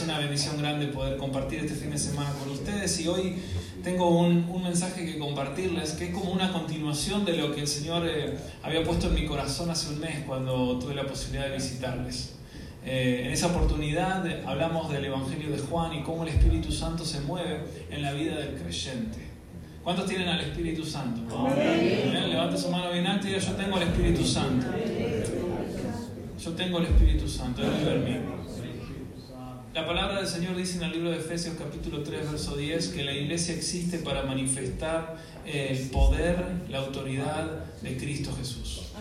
es una bendición grande poder compartir este fin de semana con ustedes y hoy tengo un, un mensaje que compartirles que es como una continuación de lo que el Señor eh, había puesto en mi corazón hace un mes cuando tuve la posibilidad de visitarles. Eh, en esa oportunidad hablamos del Evangelio de Juan y cómo el Espíritu Santo se mueve en la vida del creyente. ¿Cuántos tienen al Espíritu Santo? Levante su mano bien alta y diga, yo tengo al Espíritu Santo. Yo tengo el Espíritu Santo, en mí. La palabra del Señor dice en el libro de Efesios capítulo 3, verso 10, que la iglesia existe para manifestar el poder, la autoridad de Cristo Jesús.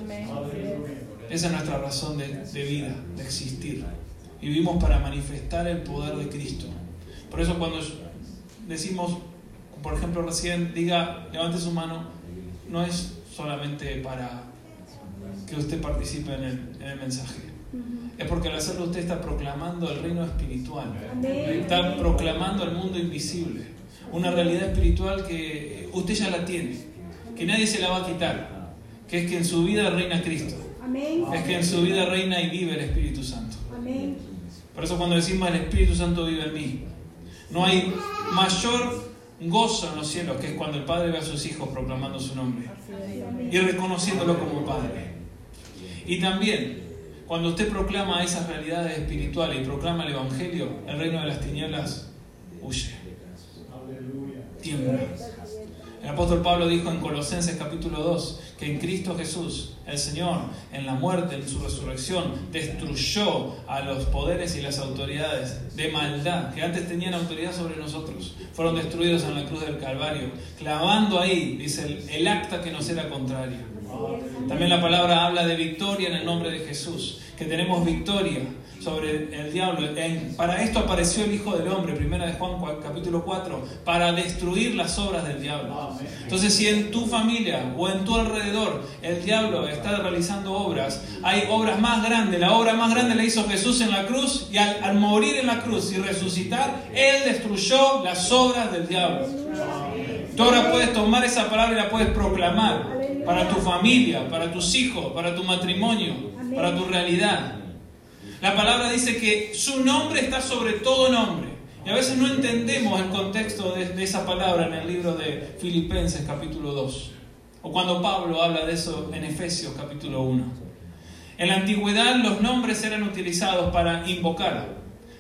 Esa es nuestra razón de, de vida, de existir. Vivimos para manifestar el poder de Cristo. Por eso cuando decimos, por ejemplo, recién diga, levante su mano, no es solamente para que usted participe en el, en el mensaje. Es porque al hacerlo usted está proclamando el reino espiritual. Está proclamando el mundo invisible. Una realidad espiritual que usted ya la tiene. Que nadie se la va a quitar. Que es que en su vida reina Cristo. Es que en su vida reina y vive el Espíritu Santo. Por eso cuando decimos el Espíritu Santo vive en mí, no hay mayor gozo en los cielos que es cuando el Padre ve a sus hijos proclamando su nombre y reconociéndolo como Padre. Y también, cuando usted proclama esas realidades espirituales y proclama el Evangelio, el reino de las tinieblas huye, tiembla. El apóstol Pablo dijo en Colosenses capítulo 2 que en Cristo Jesús, el Señor, en la muerte, en su resurrección, destruyó a los poderes y las autoridades de maldad que antes tenían autoridad sobre nosotros. Fueron destruidos en la cruz del Calvario, clavando ahí, dice, el, el acta que nos era contraria. También la palabra habla de victoria en el nombre de Jesús, que tenemos victoria sobre el diablo. para esto apareció el Hijo del Hombre, primera de Juan capítulo 4, para destruir las obras del diablo. Entonces, si en tu familia o en tu alrededor el diablo está realizando obras, hay obras más grandes. La obra más grande la hizo Jesús en la cruz y al, al morir en la cruz y resucitar, Él destruyó las obras del diablo. Tú ahora puedes tomar esa palabra y la puedes proclamar para tu familia, para tus hijos, para tu matrimonio, para tu realidad. La palabra dice que su nombre está sobre todo nombre. Y a veces no entendemos el contexto de, esa palabra en el libro de Filipenses capítulo 2. O cuando Pablo habla de eso en Efesios capítulo 1. En la antigüedad los nombres eran utilizados para invocar.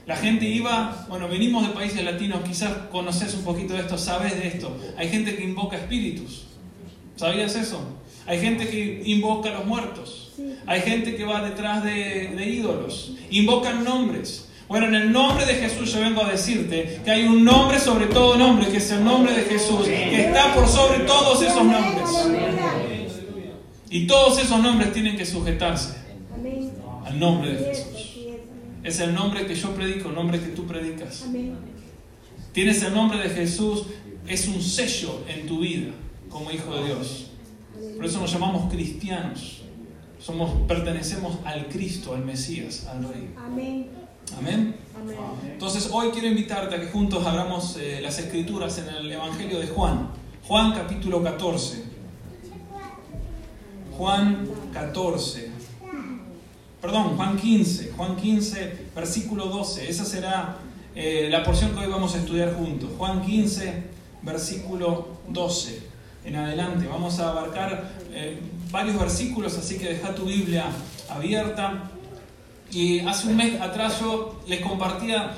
La gente iba, bueno, venimos de países latinos, quizás conoces un poquito de esto, sabes de esto. Hay gente que invoca espíritus. ¿Sabías eso? Hay gente que invoca a los muertos. Hay gente que va detrás de, ídolos, invocan nombres. Bueno, en el nombre de Jesús yo vengo a decirte que hay un nombre sobre todo nombre, que es el nombre de Jesús, que está por sobre todos esos nombres. Y todos esos nombres tienen que sujetarse al nombre de Jesús. Es el nombre que yo predico, el nombre que tú predicas. Tienes el nombre de Jesús, es un sello en tu vida como hijo de Dios. Por eso nos llamamos cristianos. Somos, pertenecemos al Cristo, al Mesías, al Rey. Amén. Amén. Entonces hoy quiero invitarte a que juntos abramos eh, las escrituras en el Evangelio de Juan. Juan capítulo 14. Juan 14. Perdón, Juan 15. Juan 15, versículo 12. Esa será eh, la porción que hoy vamos a estudiar juntos. Juan 15, versículo 12. En adelante. Vamos a abarcar eh, varios versículos, así que deja tu Biblia abierta. Y hace un mes atrás yo les compartía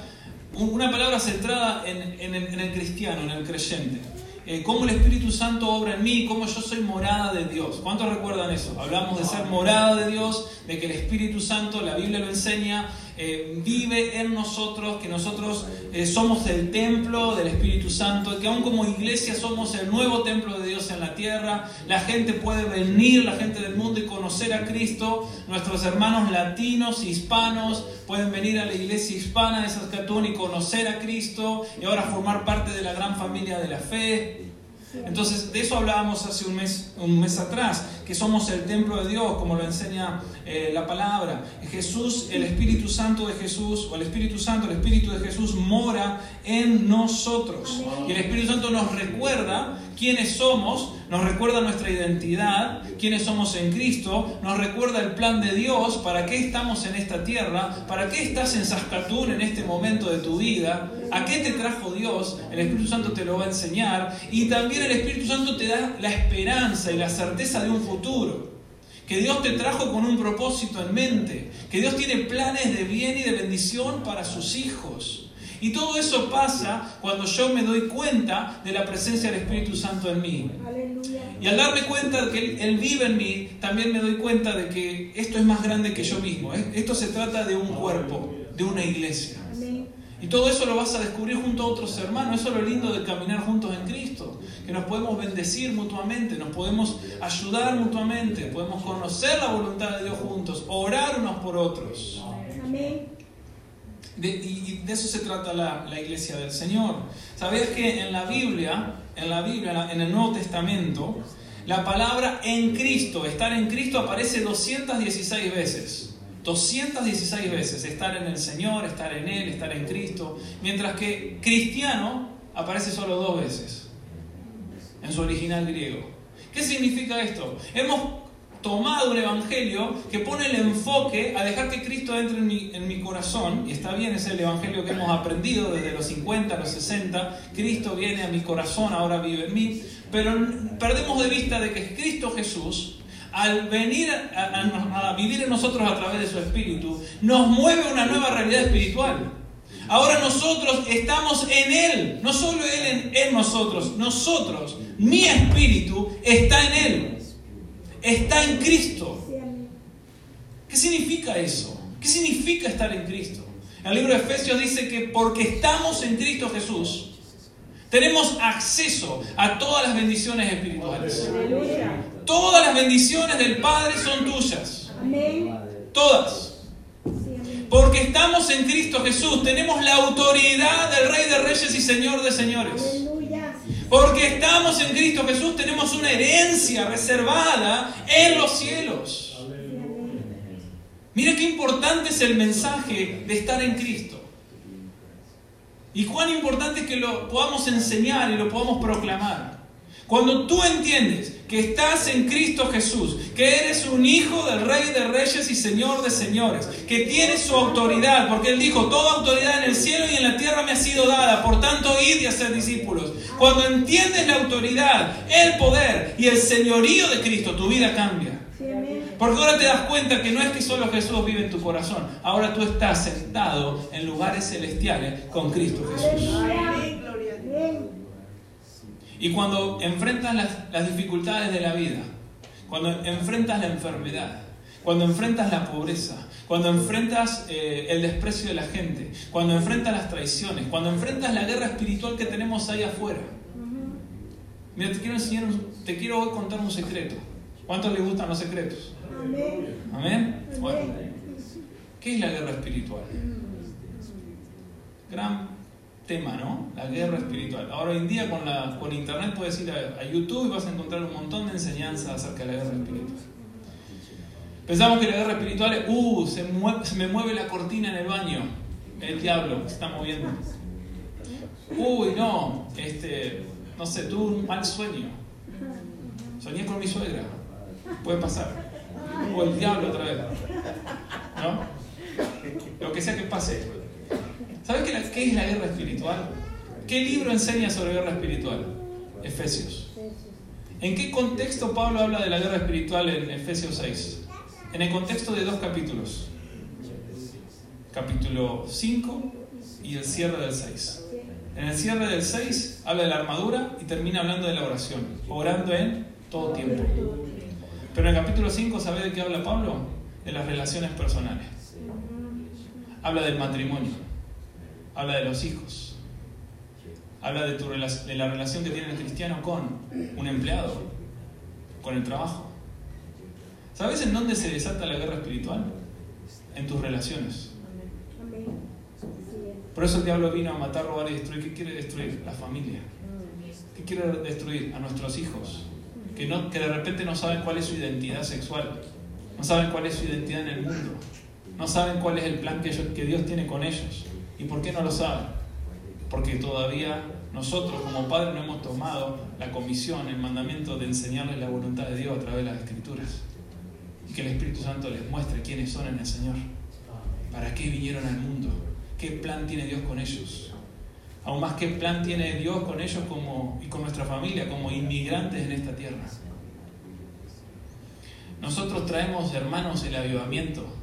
una palabra centrada en, el cristiano, en el creyente. Eh, cómo el Espíritu Santo obra en mí, cómo yo soy morada de Dios. ¿Cuántos recuerdan eso? Hablamos de ser morada de Dios, de que el Espíritu Santo, la Biblia lo enseña, eh, vive en nosotros, que nosotros eh, somos el templo del Espíritu Santo, que aún como iglesia somos el nuevo templo de Dios en la tierra. La gente puede venir, la gente del mundo, y conocer a Cristo. Nuestros hermanos latinos, hispanos, pueden venir a la iglesia hispana de Saskatoon y conocer a Cristo y ahora formar parte de la gran familia de la fe. Entonces, de eso hablábamos hace un mes, un mes atrás, que somos el templo de Dios, como lo enseña eh, la palabra. Jesús, el Espíritu Santo de Jesús, o el Espíritu Santo, el Espíritu de Jesús mora en nosotros. Y el Espíritu Santo nos recuerda quiénes somos, nos recuerda nuestra identidad, quiénes somos en Cristo, nos recuerda el plan de Dios, para qué estamos en esta tierra, para qué estás en Saskatoon en este momento de tu vida, a qué te trajo Dios, el Espíritu Santo te lo va a enseñar y también el Espíritu Santo te da la esperanza y la certeza de un futuro. Que Dios te trajo con un propósito en mente, que Dios tiene planes de bien y de bendición para sus hijos. Y todo eso pasa cuando yo me doy cuenta de la presencia del Espíritu Santo en mí. Y al darme cuenta de que Él vive en mí, también me doy cuenta de que esto es más grande que yo mismo. Esto se trata de un cuerpo, de una iglesia. Y todo eso lo vas a descubrir junto a otros hermanos. Eso es lo lindo de caminar juntos en Cristo. Que nos podemos bendecir mutuamente, nos podemos ayudar mutuamente, podemos conocer la voluntad de Dios juntos, orar unos por otros. Amén y de eso se trata la, iglesia del Señor. ¿Sabías que en la Biblia, en la Biblia, en el Nuevo Testamento, la palabra en Cristo, estar en Cristo aparece 216 veces. 216 veces, estar en el Señor, estar en Él, estar en Cristo. Mientras que cristiano aparece solo dos veces, en su original griego. ¿Qué significa esto? Hemos tomado un evangelio que pone el enfoque a dejar que Cristo entre en mi, corazón, y está bien, es el evangelio que hemos aprendido desde los 50 a los 60, Cristo viene a mi corazón, ahora vive en mí, pero perdemos de vista de que Cristo Jesús, al venir a, vivir en nosotros a través de su Espíritu, nos mueve una nueva realidad espiritual. Ahora nosotros estamos en Él, no solo Él en nosotros, nosotros, mi espíritu está en Él está en Cristo. ¿Qué significa eso? ¿Qué significa estar en Cristo? El libro de Efesios dice que porque estamos en Cristo Jesús, tenemos acceso a todas las bendiciones espirituales. Todas las bendiciones del Padre son tuyas. Todas. Porque estamos en Cristo Jesús, tenemos la autoridad del Rey de Reyes y Señor de Señores. Porque estamos en Cristo Jesús, tenemos una herencia reservada en los cielos. Mira qué importante es el mensaje de estar en Cristo. Y cuán importante es que lo podamos enseñar y lo podamos proclamar. Cuando tú entiendes que estás en Cristo Jesús, que eres un hijo del Rey de Reyes y Señor de Señores, que tienes su autoridad, porque Él dijo, toda autoridad en el cielo y en la tierra me ha sido dada, por tanto id y hacer discípulos. Cuando entiendes la autoridad, el poder y el señorío de Cristo, tu vida cambia. Porque ahora te das cuenta que no es que solo Jesús vive en tu corazón, ahora tú estás sentado en lugares celestiales con Cristo Jesús. Y cuando enfrentas las, dificultades de la vida, cuando enfrentas la enfermedad, cuando enfrentas la pobreza, cuando enfrentas eh, el desprecio de la gente, cuando enfrentas las traiciones, cuando enfrentas la guerra espiritual que tenemos ahí afuera. Mira, te quiero enseñar, te quiero hoy contar un secreto. ¿Cuántos les gustan los secretos? Amén. ¿Amén? Bueno, ¿qué es la guerra espiritual? Gran tema, ¿no? La guerra espiritual. Ahora hoy en día con, la, con internet puedes ir a, YouTube y vas a encontrar un montón de enseñanzas acerca de la guerra espiritual. Pensamos que la guerra espiritual es, uh, se, se me mueve la cortina en el baño, el diablo se está moviendo. Uy, no, este, no sé, tuve un mal sueño. Soñé con mi suegra. Puede pasar. O el diablo otra vez. ¿No? Lo que sea que pase. ¿Sabes qué, es la guerra espiritual? ¿Qué libro enseña sobre guerra espiritual? Efesios. ¿En qué contexto Pablo habla de la guerra espiritual en Efesios 6? En el contexto de dos capítulos. Capítulo 5 y el cierre del 6. En el cierre del 6 habla de la armadura y termina hablando de la oración, orando en todo tiempo. Pero en el capítulo 5, ¿sabe de qué habla Pablo? De las relaciones personales. Habla del matrimonio habla de los hijos, habla de, tu, de la relación que tiene el cristiano con un empleado, con el trabajo. ¿Sabes en dónde se desata la guerra espiritual? En tus relaciones. Por eso el diablo vino a matar, robar y destruir. ¿Qué quiere destruir? La familia. ¿Qué quiere destruir? A nuestros hijos. Que, no, que de repente no saben cuál es su identidad sexual. No saben cuál es su identidad en el mundo. No saben cuál es el plan que, que Dios tiene con ellos. ¿Y por qué no lo saben? porque todavía nosotros como padres no hemos tomado la comisión, el mandamiento de enseñarles la voluntad de Dios a través de las escrituras. Y que el Espíritu Santo les muestre quiénes son en el Señor, para qué vinieron al mundo, qué plan tiene Dios con ellos. Aún más qué plan tiene Dios con ellos como, y con nuestra familia como inmigrantes en esta tierra. Nosotros traemos, hermanos, el avivamiento.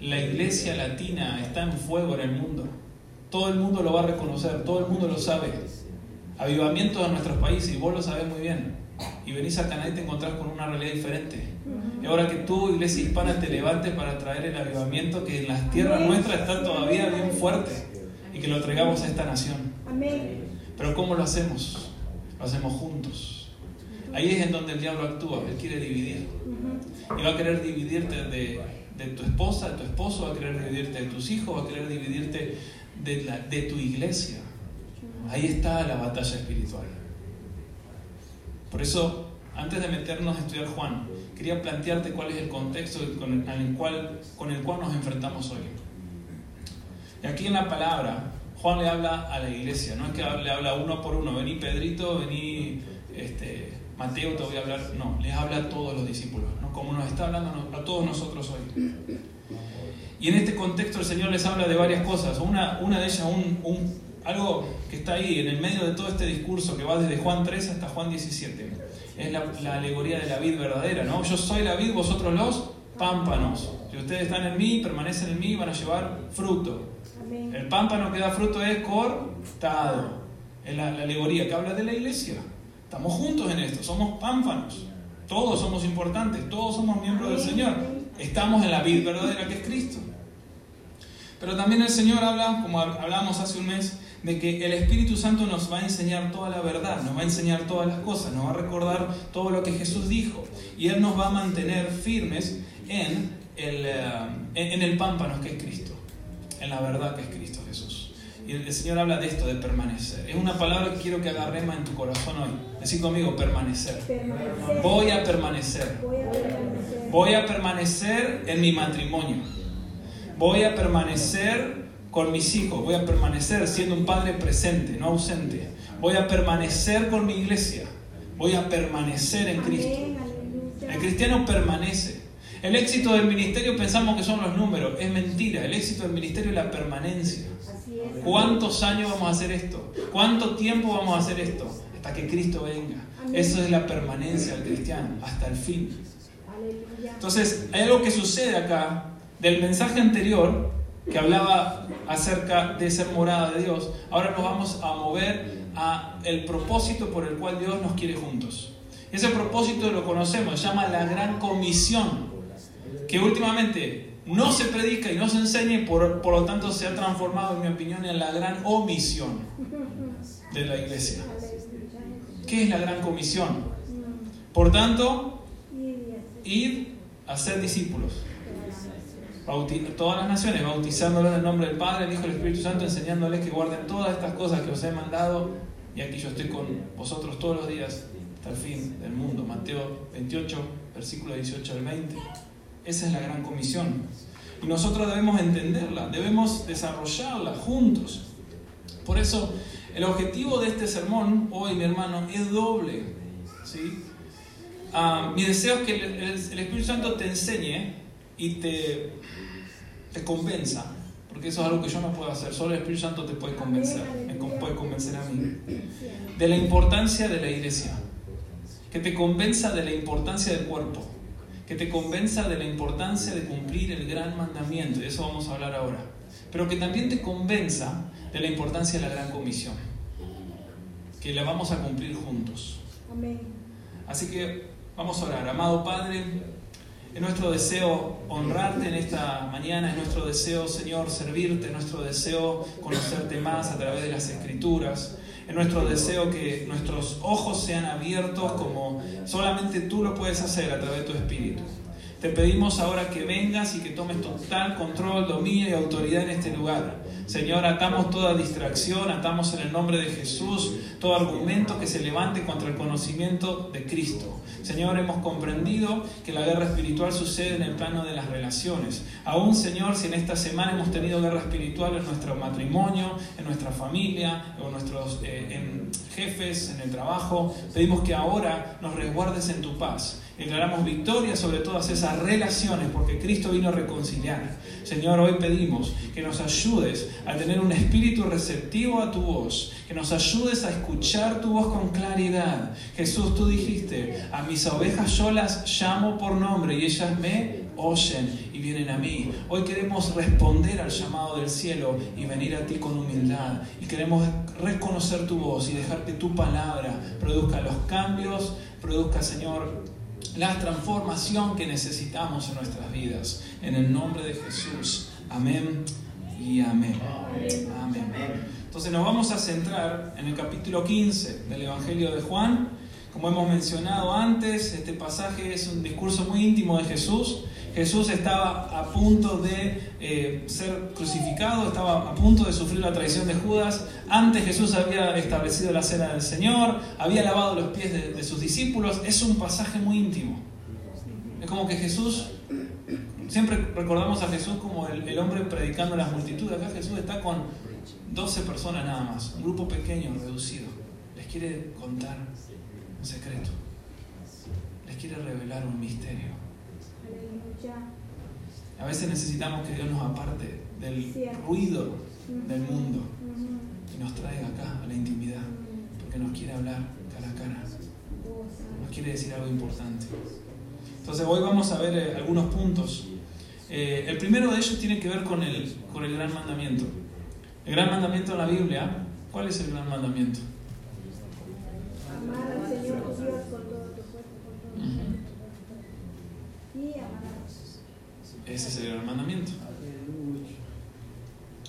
La iglesia latina está en fuego en el mundo. Todo el mundo lo va a reconocer, todo el mundo lo sabe. Avivamiento en nuestros países, y vos lo sabés muy bien. Y venís a Canadá y te encontrás con una realidad diferente. Y ahora que tú, iglesia hispana, te levantes para traer el avivamiento que en las tierras nuestras está todavía bien fuerte y que lo traigamos a esta nación. Pero ¿cómo lo hacemos? Lo hacemos juntos. Ahí es en donde el diablo actúa, él quiere dividir. Y va a querer dividirte de, de tu esposa, de tu esposo, va a querer dividirte de tus hijos, va a querer dividirte de, la, de tu iglesia. Ahí está la batalla espiritual. Por eso, antes de meternos a estudiar Juan, quería plantearte cuál es el contexto con el, cual, con el cual nos enfrentamos hoy. Y aquí en la palabra, Juan le habla a la iglesia, no es que le habla uno por uno, vení Pedrito, vení este, Mateo, te voy a hablar, no, les habla a todos los discípulos, ¿no? Como nos está hablando a todos nosotros hoy. Y en este contexto el Señor les habla de varias cosas. Una, una de ellas, un, algo que está ahí en el medio de todo este discurso que va desde Juan 3 hasta Juan 17. Es la, alegoría de la vid verdadera, ¿no? Yo soy la vid, vosotros los pámpanos. Si ustedes están en mí, permanecen en mí, van a llevar fruto. El pámpano que da fruto es cortado. Es la, la alegoría que habla de la iglesia. Estamos juntos en esto, somos pámpanos. Todos somos importantes, todos somos miembros del Señor. Estamos en la vid verdadera que es Cristo. Pero también el Señor habla, como hablábamos hace un mes, de que el Espíritu Santo nos va a enseñar toda la verdad, nos va a enseñar todas las cosas, nos va a recordar todo lo que Jesús dijo. Y Él nos va a mantener firmes en el, eh, en el pámpano que es Cristo, en la verdad que es Cristo. Y el Señor habla de esto, de permanecer. Es una palabra que quiero que agarremos en tu corazón hoy. Decir conmigo, permanecer. Voy a permanecer. Voy a permanecer en mi matrimonio voy a permanecer con mis hijos, voy a permanecer siendo un padre presente, no ausente. Voy a permanecer con mi iglesia, voy a permanecer en Cristo. El cristiano permanece. El éxito del ministerio pensamos que son los números, es mentira. El éxito del ministerio es la permanencia. ¿Cuántos años vamos a hacer esto? ¿Cuánto tiempo vamos a hacer esto? Hasta que Cristo venga. Eso es la permanencia del cristiano, hasta el fin. Entonces, hay algo que sucede acá del mensaje anterior que hablaba acerca de ser morada de Dios, ahora nos vamos a mover a el propósito por el cual Dios nos quiere juntos. Ese propósito lo conocemos, se llama la gran comisión, que últimamente no se predica y no se enseña y por, por lo tanto se ha transformado, en mi opinión, en la gran omisión de la iglesia. ¿Qué es la gran comisión? Por tanto, ir a ser discípulos todas las naciones, bautizándolos en el nombre del Padre, el Hijo y el Espíritu Santo, enseñándoles que guarden todas estas cosas que os he mandado, y aquí yo estoy con vosotros todos los días hasta el fin del mundo. Mateo 28, versículo 18 al 20. Esa es la gran comisión. Y nosotros debemos entenderla, debemos desarrollarla juntos. Por eso, el objetivo de este sermón hoy, mi hermano, es doble. ¿sí? Ah, mi deseo es que el Espíritu Santo te enseñe y te, te convenza, porque eso es algo que yo no puedo hacer, solo el Espíritu Santo te puede convencer, me puede convencer a mí, de la importancia de la iglesia, que te convenza de la importancia del cuerpo, que te convenza de la importancia de cumplir el gran mandamiento, y eso vamos a hablar ahora, pero que también te convenza de la importancia de la gran comisión, que la vamos a cumplir juntos. Así que vamos a orar, amado Padre, es nuestro deseo honrarte en esta mañana, es nuestro deseo, Señor, servirte, es nuestro deseo conocerte más a través de las escrituras. Es nuestro deseo que nuestros ojos sean abiertos como solamente tú lo puedes hacer a través de tu Espíritu. Te pedimos ahora que vengas y que tomes total control, dominio y autoridad en este lugar. Señor, atamos toda distracción, atamos en el nombre de Jesús todo argumento que se levante contra el conocimiento de Cristo. Señor, hemos comprendido que la guerra espiritual sucede en el plano de las relaciones. Aún, Señor, si en esta semana hemos tenido guerra espiritual en nuestro matrimonio, en nuestra familia, o nuestros eh, jefes, en el trabajo, pedimos que ahora nos resguardes en tu paz Declaramos victoria sobre todas esas relaciones porque Cristo vino a reconciliar. Señor, hoy pedimos que nos ayudes a tener un espíritu receptivo a tu voz, que nos ayudes a escuchar tu voz con claridad. Jesús, tú dijiste, a mis ovejas yo las llamo por nombre y ellas me oyen y vienen a mí. Hoy queremos responder al llamado del cielo y venir a ti con humildad. Y queremos reconocer tu voz y dejar que tu palabra produzca los cambios, produzca, Señor, la transformación que necesitamos en nuestras vidas. En el nombre de Jesús. Amén y amén. Amén. Entonces nos vamos a centrar en el capítulo 15 del Evangelio de Juan. Como hemos mencionado antes, este pasaje es un discurso muy íntimo de Jesús. Jesús estaba a punto de eh, ser crucificado, estaba a punto de sufrir la traición de Judas. Antes Jesús había establecido la cena del Señor, había lavado los pies de, sus discípulos. Es un pasaje muy íntimo. Es como que Jesús, siempre recordamos a Jesús como el, el hombre predicando a las multitudes. Acá Jesús está con 12 personas nada más, un grupo pequeño, reducido. Les quiere contar un secreto. Les quiere revelar un misterio. A veces necesitamos que Dios nos aparte del ruido del mundo y nos traiga acá a la intimidad, porque nos quiere hablar cara a cara, nos quiere decir algo importante. Entonces hoy vamos a ver eh, algunos puntos. Eh, el primero de ellos tiene que ver con el, con el gran mandamiento. El gran mandamiento en la Biblia, ¿cuál es el gran mandamiento? Amar al Señor Dios con todo tu cuerpo, con todo tu ese es el gran mandamiento.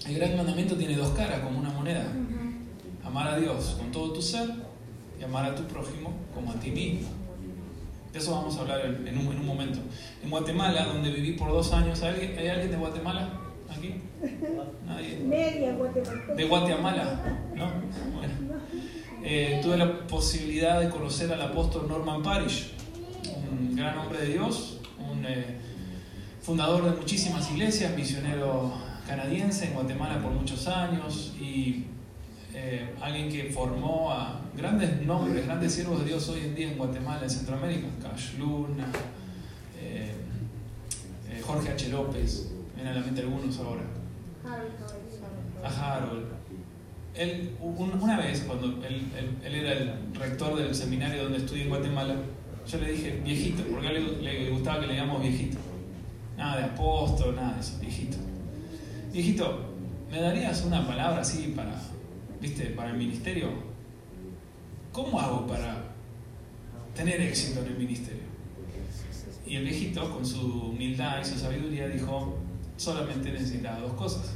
El gran mandamiento tiene dos caras, como una moneda. Amar a Dios con todo tu ser y amar a tu prójimo como a ti mismo. De eso vamos a hablar en un, momento. En Guatemala, donde viví por dos años, ¿hay alguien, ¿hay alguien de Guatemala aquí? ¿Nadie? Media Guatemala. De Guatemala, ¿no? Bueno. Eh, tuve la posibilidad de conocer al apóstol Norman Parish, un gran hombre de Dios, un... Eh, fundador de muchísimas iglesias, misionero canadiense en Guatemala por muchos años y eh, alguien que formó a grandes nombres, grandes siervos de Dios hoy en día en Guatemala, en Centroamérica, Cash Luna, eh, eh, Jorge H. López, a la mente algunos ahora. A Harold. Él, una vez, cuando él, era el rector del seminario donde estudié en Guatemala, yo le dije viejito, porque a él le, gustaba que le digamos viejito. Nada de apóstol, nada de eso, viejito. Viejito, ¿me darías una palabra así para, viste, para el ministerio? ¿Cómo hago para tener éxito en el ministerio? Y el viejito, con su humildad y su sabiduría, dijo, solamente necesitaba dos cosas.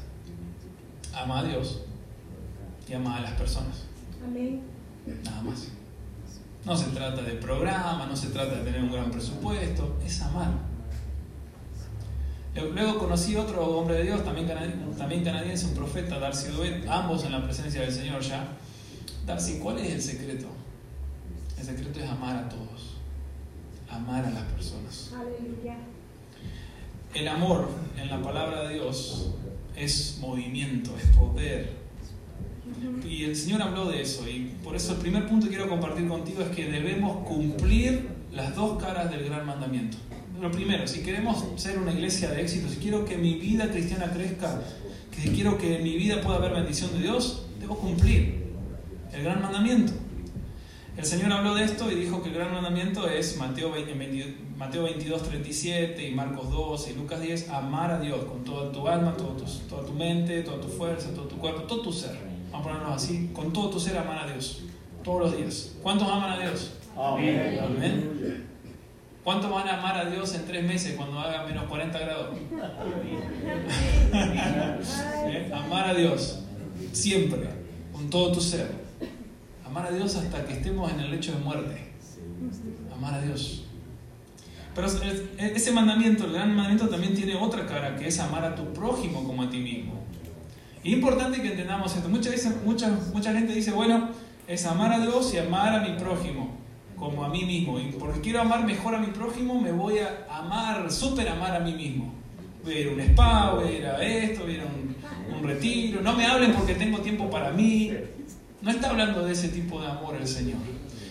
Ama a Dios y ama a las personas. Amén. Nada más. No se trata de programa, no se trata de tener un gran presupuesto, es amar. Luego conocí otro hombre de Dios, también, también canadiense, un profeta, Darcy Duet, ambos en la presencia del Señor ya. Darcy, ¿cuál es el secreto? El secreto es amar a todos, amar a las personas. Aleluya. El amor en la palabra de Dios es movimiento, es poder. Y el Señor habló de eso y por eso el primer punto que quiero compartir contigo es que debemos cumplir las dos caras del gran mandamiento lo primero, si queremos ser una iglesia de éxito, si quiero que mi vida cristiana crezca, que si quiero que en mi vida pueda haber bendición de Dios, debo cumplir el gran mandamiento. El Señor habló de esto y dijo que el gran mandamiento es Mateo, 20, Mateo 22, 37 y Marcos 12 y Lucas 10, amar a Dios con toda tu alma, toda tu, toda tu mente, toda tu fuerza, todo tu cuerpo, todo tu ser. Vamos a ponernos así, con todo tu ser amar a Dios, todos los días. ¿Cuántos aman a Dios? Amén. Amén. ¿Cuánto van a amar a Dios en tres meses cuando haga menos 40 grados? ¿Eh? Amar a Dios, siempre, con todo tu ser. Amar a Dios hasta que estemos en el lecho de muerte. Amar a Dios. Pero ese mandamiento, el gran mandamiento, también tiene otra cara, que es amar a tu prójimo como a ti mismo. Es importante que entendamos esto. Muchas veces, mucha, mucha gente dice, bueno, es amar a Dios y amar a mi prójimo como a mí mismo. Y porque quiero amar mejor a mi prójimo, me voy a amar, súper amar a mí mismo. Voy a ir a un spa, voy a ir a esto, voy a ir a un, retiro. No me hablen porque tengo tiempo para mí. No está hablando de ese tipo de amor el Señor.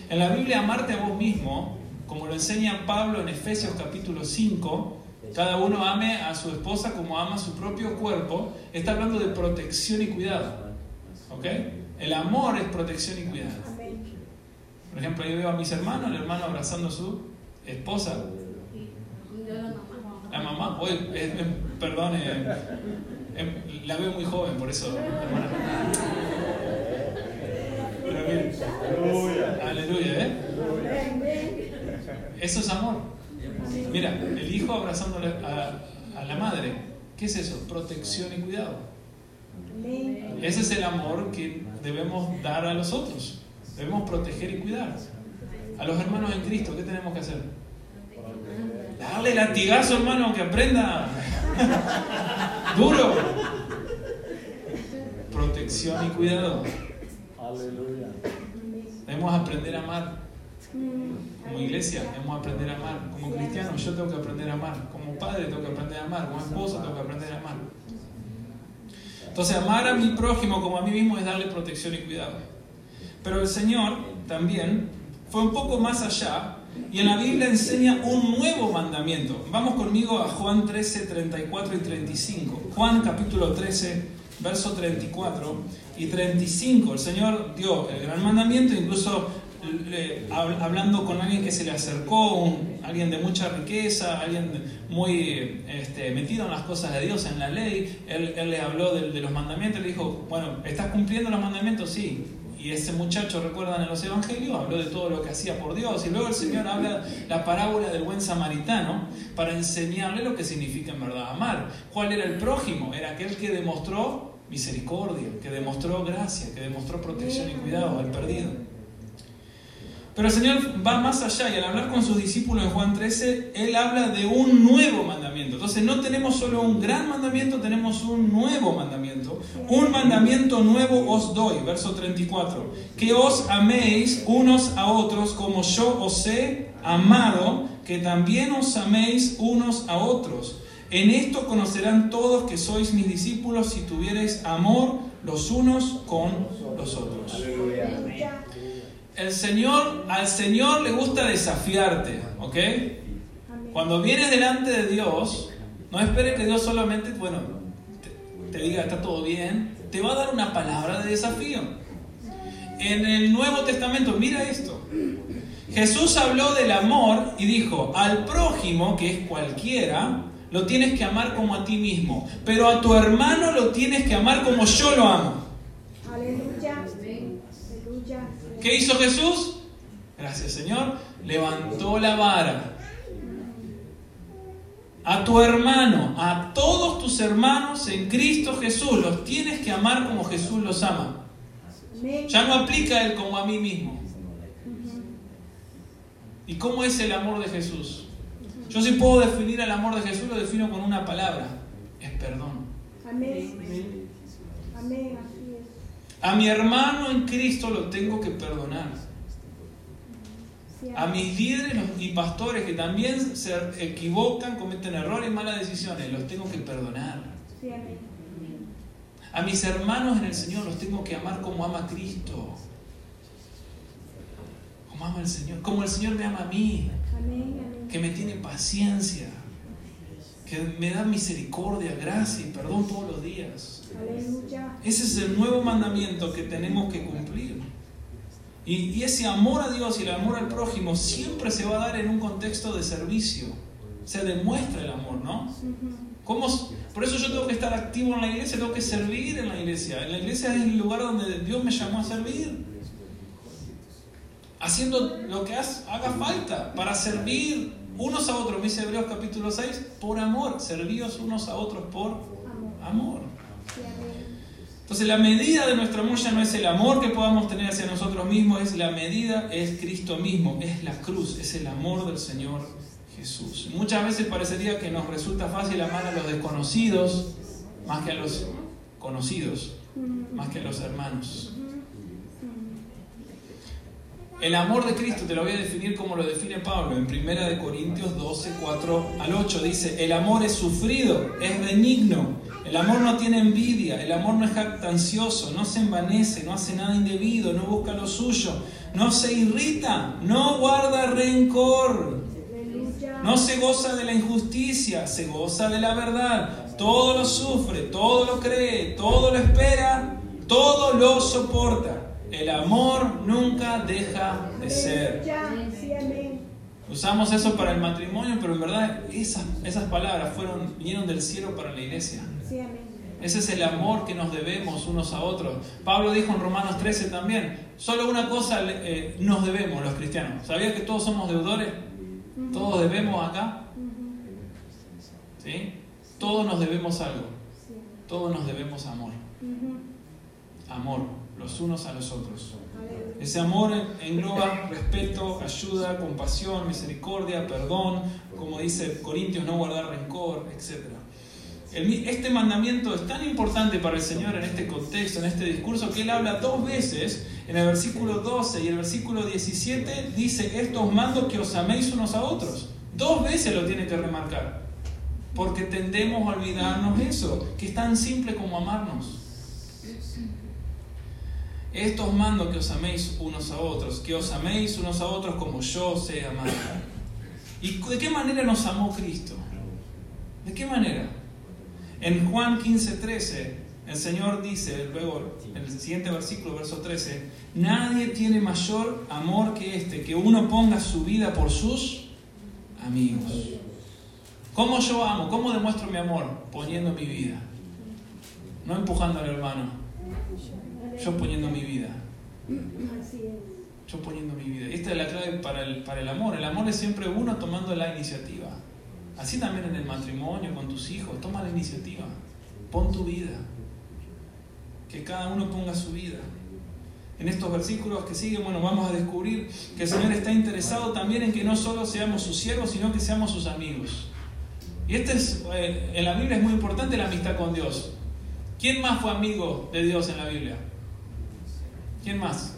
En la Biblia, amarte a vos mismo, como lo enseña Pablo en Efesios capítulo 5, cada uno ame a su esposa como ama su propio cuerpo, está hablando de protección y cuidado. ¿Ok? El amor es protección y cuidado. Por ejemplo, yo veo a mis hermanos, el hermano abrazando a su esposa. La mamá, hoy, perdón, la veo muy joven, por eso, Aleluya. Aleluya, ¿eh? Eso es amor. Mira, el hijo abrazando a, a la madre. ¿Qué es eso? Protección y cuidado. Ese es el amor que debemos dar a los otros. Debemos proteger y cuidar. A los hermanos en Cristo, ¿qué tenemos que hacer? Darle latigazo, hermano, que aprenda. Duro. Protección y cuidado. Aleluya. Debemos aprender a amar. Como iglesia, debemos aprender a amar. Como cristiano, yo tengo que aprender a amar. Como padre, tengo que aprender a amar. Como esposa, tengo que aprender a amar. Entonces, amar a mi prójimo como a mí mismo es darle protección y cuidado. Pero el Señor también fue un poco más allá y en la Biblia enseña un nuevo mandamiento. Vamos conmigo a Juan 13, 34 y 35. Juan capítulo 13, verso 34 y 35. El Señor dio el gran mandamiento, incluso hablando con alguien que se le acercó, alguien de mucha riqueza, alguien muy este, metido en las cosas de Dios, en la ley, él, le habló de, de, los mandamientos, le dijo, bueno, ¿estás cumpliendo los mandamientos? Sí. Y ese muchacho, recuerdan en los evangelios, habló de todo lo que hacía por Dios. Y luego el Señor habla la parábola del buen samaritano para enseñarle lo que significa en verdad amar. ¿Cuál era el prójimo? Era aquel que demostró misericordia, que demostró gracia, que demostró protección y cuidado al perdido. Pero el Señor va más allá y al hablar con sus discípulos en Juan 13, Él habla de un nuevo mandamiento. Entonces no tenemos solo un gran mandamiento, tenemos un nuevo mandamiento. Un mandamiento nuevo os doy, verso 34, que os améis unos a otros como yo os he amado, que también os améis unos a otros. En esto conocerán todos que sois mis discípulos si tuviereis amor los unos con los otros. Aleluya el Señor, al Señor le gusta desafiarte, ¿ok? Cuando vienes delante de Dios, no esperes que Dios solamente, bueno, te, diga está todo bien, te va a dar una palabra de desafío. En el Nuevo Testamento, mira esto. Jesús habló del amor y dijo, al prójimo, que es cualquiera, lo tienes que amar como a ti mismo, pero a tu hermano lo tienes que amar como yo lo amo. Aleluya. ¿Qué hizo Jesús? Gracias Señor. Levantó la vara. A tu hermano, a todos tus hermanos en Cristo Jesús, los tienes que amar como Jesús los ama. Ya no aplica Él como a mí mismo. ¿Y cómo es el amor de Jesús? Yo si puedo definir el amor de Jesús, lo defino con una palabra. Es perdón. Amén. Amén. A mi hermano en Cristo lo tengo que perdonar. A mis líderes y pastores que también se equivocan, cometen errores y malas decisiones, los tengo que perdonar. A mis hermanos en el Señor los tengo que amar como ama Cristo. Como ama el Señor. Como el Señor me ama a mí. Que me tiene paciencia. Que me da misericordia, gracia y perdón todos los días. Ese es el nuevo mandamiento que tenemos que cumplir. Y, ese amor a Dios y el amor al prójimo siempre se va a dar en un contexto de servicio. Se demuestra el amor, ¿no? ¿Cómo? Por eso yo tengo que estar activo en la iglesia, tengo que servir en la iglesia. En la iglesia es el lugar donde Dios me llamó a servir. Haciendo lo que haga falta para servir unos a otros, dice Hebreos capítulo 6, por amor. Servíos unos a otros por amor. Entonces la medida de nuestro amor ya no es el amor que podamos tener hacia nosotros mismos, es la medida, es Cristo mismo, es la cruz, es el amor del Señor Jesús. Muchas veces parecería que nos resulta fácil amar a los desconocidos más que a los conocidos, más que a los hermanos. El amor de Cristo te lo voy a definir como lo define Pablo en 1 de Corintios 12, 4 al 8. Dice, el amor es sufrido, es benigno, el amor no tiene envidia, el amor no es jactancioso, no se envanece, no hace nada indebido, no busca lo suyo, no se irrita, no guarda rencor, no se goza de la injusticia, se goza de la verdad, todo lo sufre, todo lo cree, todo lo espera, todo lo soporta. El amor nunca deja de ser. Usamos eso para el matrimonio, pero en verdad esas, palabras fueron, vinieron del cielo para la iglesia. Ese es el amor que nos debemos unos a otros. Pablo dijo en Romanos 13 también, solo una cosa eh, nos debemos los cristianos. ¿Sabías que todos somos deudores? Todos debemos acá. ¿Sí? Todos nos debemos algo. Todos nos debemos amor. Amor, los unos a los otros. Ese amor engloba respeto, ayuda, compasión, misericordia, perdón, como dice Corintios, no guardar rencor, etc. Este mandamiento es tan importante para el Señor en este contexto, en este discurso, que Él habla dos veces. En el versículo 12 y el versículo 17 dice, estos mando que os améis unos a otros. Dos veces lo tiene que remarcar. Porque tendemos a olvidarnos eso, que es tan simple como amarnos. Estos mando que os améis unos a otros, que os améis unos a otros como yo sé amar. ¿Y de qué manera nos amó Cristo? ¿De qué manera? En Juan 15, 13, el Señor dice, luego en el siguiente versículo, verso 13, nadie tiene mayor amor que este, que uno ponga su vida por sus amigos. ¿Cómo yo amo? ¿Cómo demuestro mi amor? Poniendo mi vida. No empujando al hermano, yo poniendo mi vida. Así es. Yo poniendo mi vida. Esta es la clave para el, para el amor. El amor es siempre uno tomando la iniciativa. Así también en el matrimonio, con tus hijos. Toma la iniciativa. Pon tu vida. Que cada uno ponga su vida. En estos versículos que siguen, bueno, vamos a descubrir que el Señor está interesado también en que no solo seamos sus siervos, sino que seamos sus amigos. Y este es, eh, en la Biblia es muy importante la amistad con Dios. ¿Quién más fue amigo de Dios en la Biblia? ¿Quién más?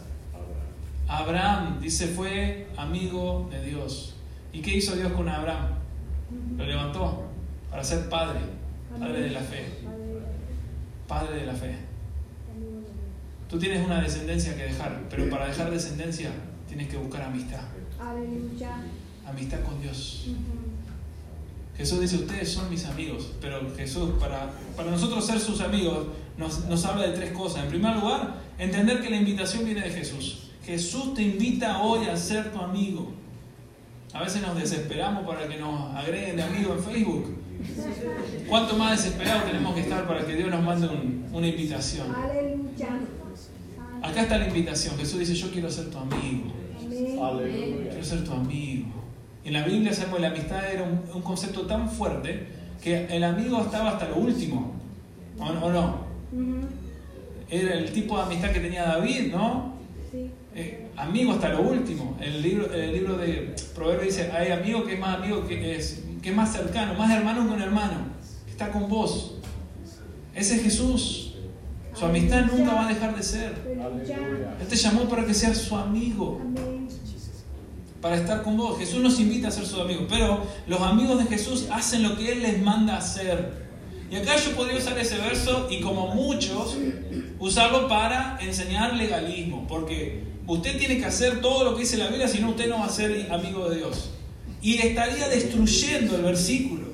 Abraham, dice, fue amigo de Dios. ¿Y qué hizo Dios con Abraham? Lo levantó para ser padre, padre de la fe, padre de la fe. Tú tienes una descendencia que dejar, pero para dejar descendencia tienes que buscar amistad, amistad con Dios. Jesús dice, ustedes son mis amigos, pero Jesús, para, para nosotros ser sus amigos, nos, nos habla de tres cosas. En primer lugar, entender que la invitación viene de Jesús. Jesús te invita hoy a ser tu amigo. A veces nos desesperamos para que nos agreguen de amigo en Facebook. ¿Cuánto más desesperados tenemos que estar para que Dios nos mande un- una invitación? Acá está la invitación. Jesús dice, yo quiero ser tu amigo. Quiero ser tu amigo. En la Biblia sabemos que la amistad era un, un concepto tan fuerte que el amigo estaba hasta lo último. ¿O, o no? Era el tipo de amistad que tenía David, ¿no? Sí. Eh, amigo hasta lo último. El libro, el libro de Proverbios dice, hay amigo que es más amigo que es, que es más cercano, más hermano que un hermano, que está con vos. Ese es Jesús. Su amistad nunca va a dejar de ser. Él te llamó para que seas su amigo. Para estar con vos. Jesús nos invita a ser sus amigos, pero los amigos de Jesús hacen lo que Él les manda hacer. Y acá yo podría usar ese verso y como muchos, usarlo para enseñar legalismo, porque usted tiene que hacer todo lo que dice la Biblia, si no usted no va a ser amigo de Dios. Y estaría destruyendo el versículo.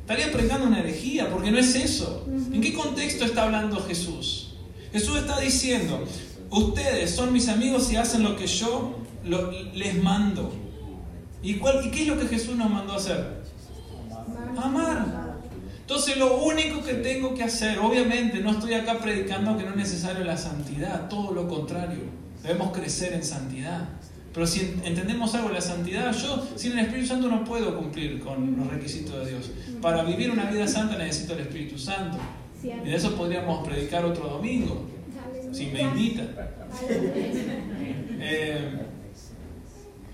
Estaría predicando una herejía, porque no es eso. ¿En qué contexto está hablando Jesús? Jesús está diciendo, ustedes son mis amigos y hacen lo que yo les mando. ¿Y, cuál, ¿Y qué es lo que Jesús nos mandó a hacer? Amar. Entonces lo único que tengo que hacer, obviamente no estoy acá predicando que no es necesario la santidad, todo lo contrario, debemos crecer en santidad. Pero si en- entendemos algo de la santidad, yo sin el Espíritu Santo no puedo cumplir con los requisitos de Dios. Para vivir una vida santa necesito el Espíritu Santo. Y de eso podríamos predicar otro domingo, si me invitan. Eh,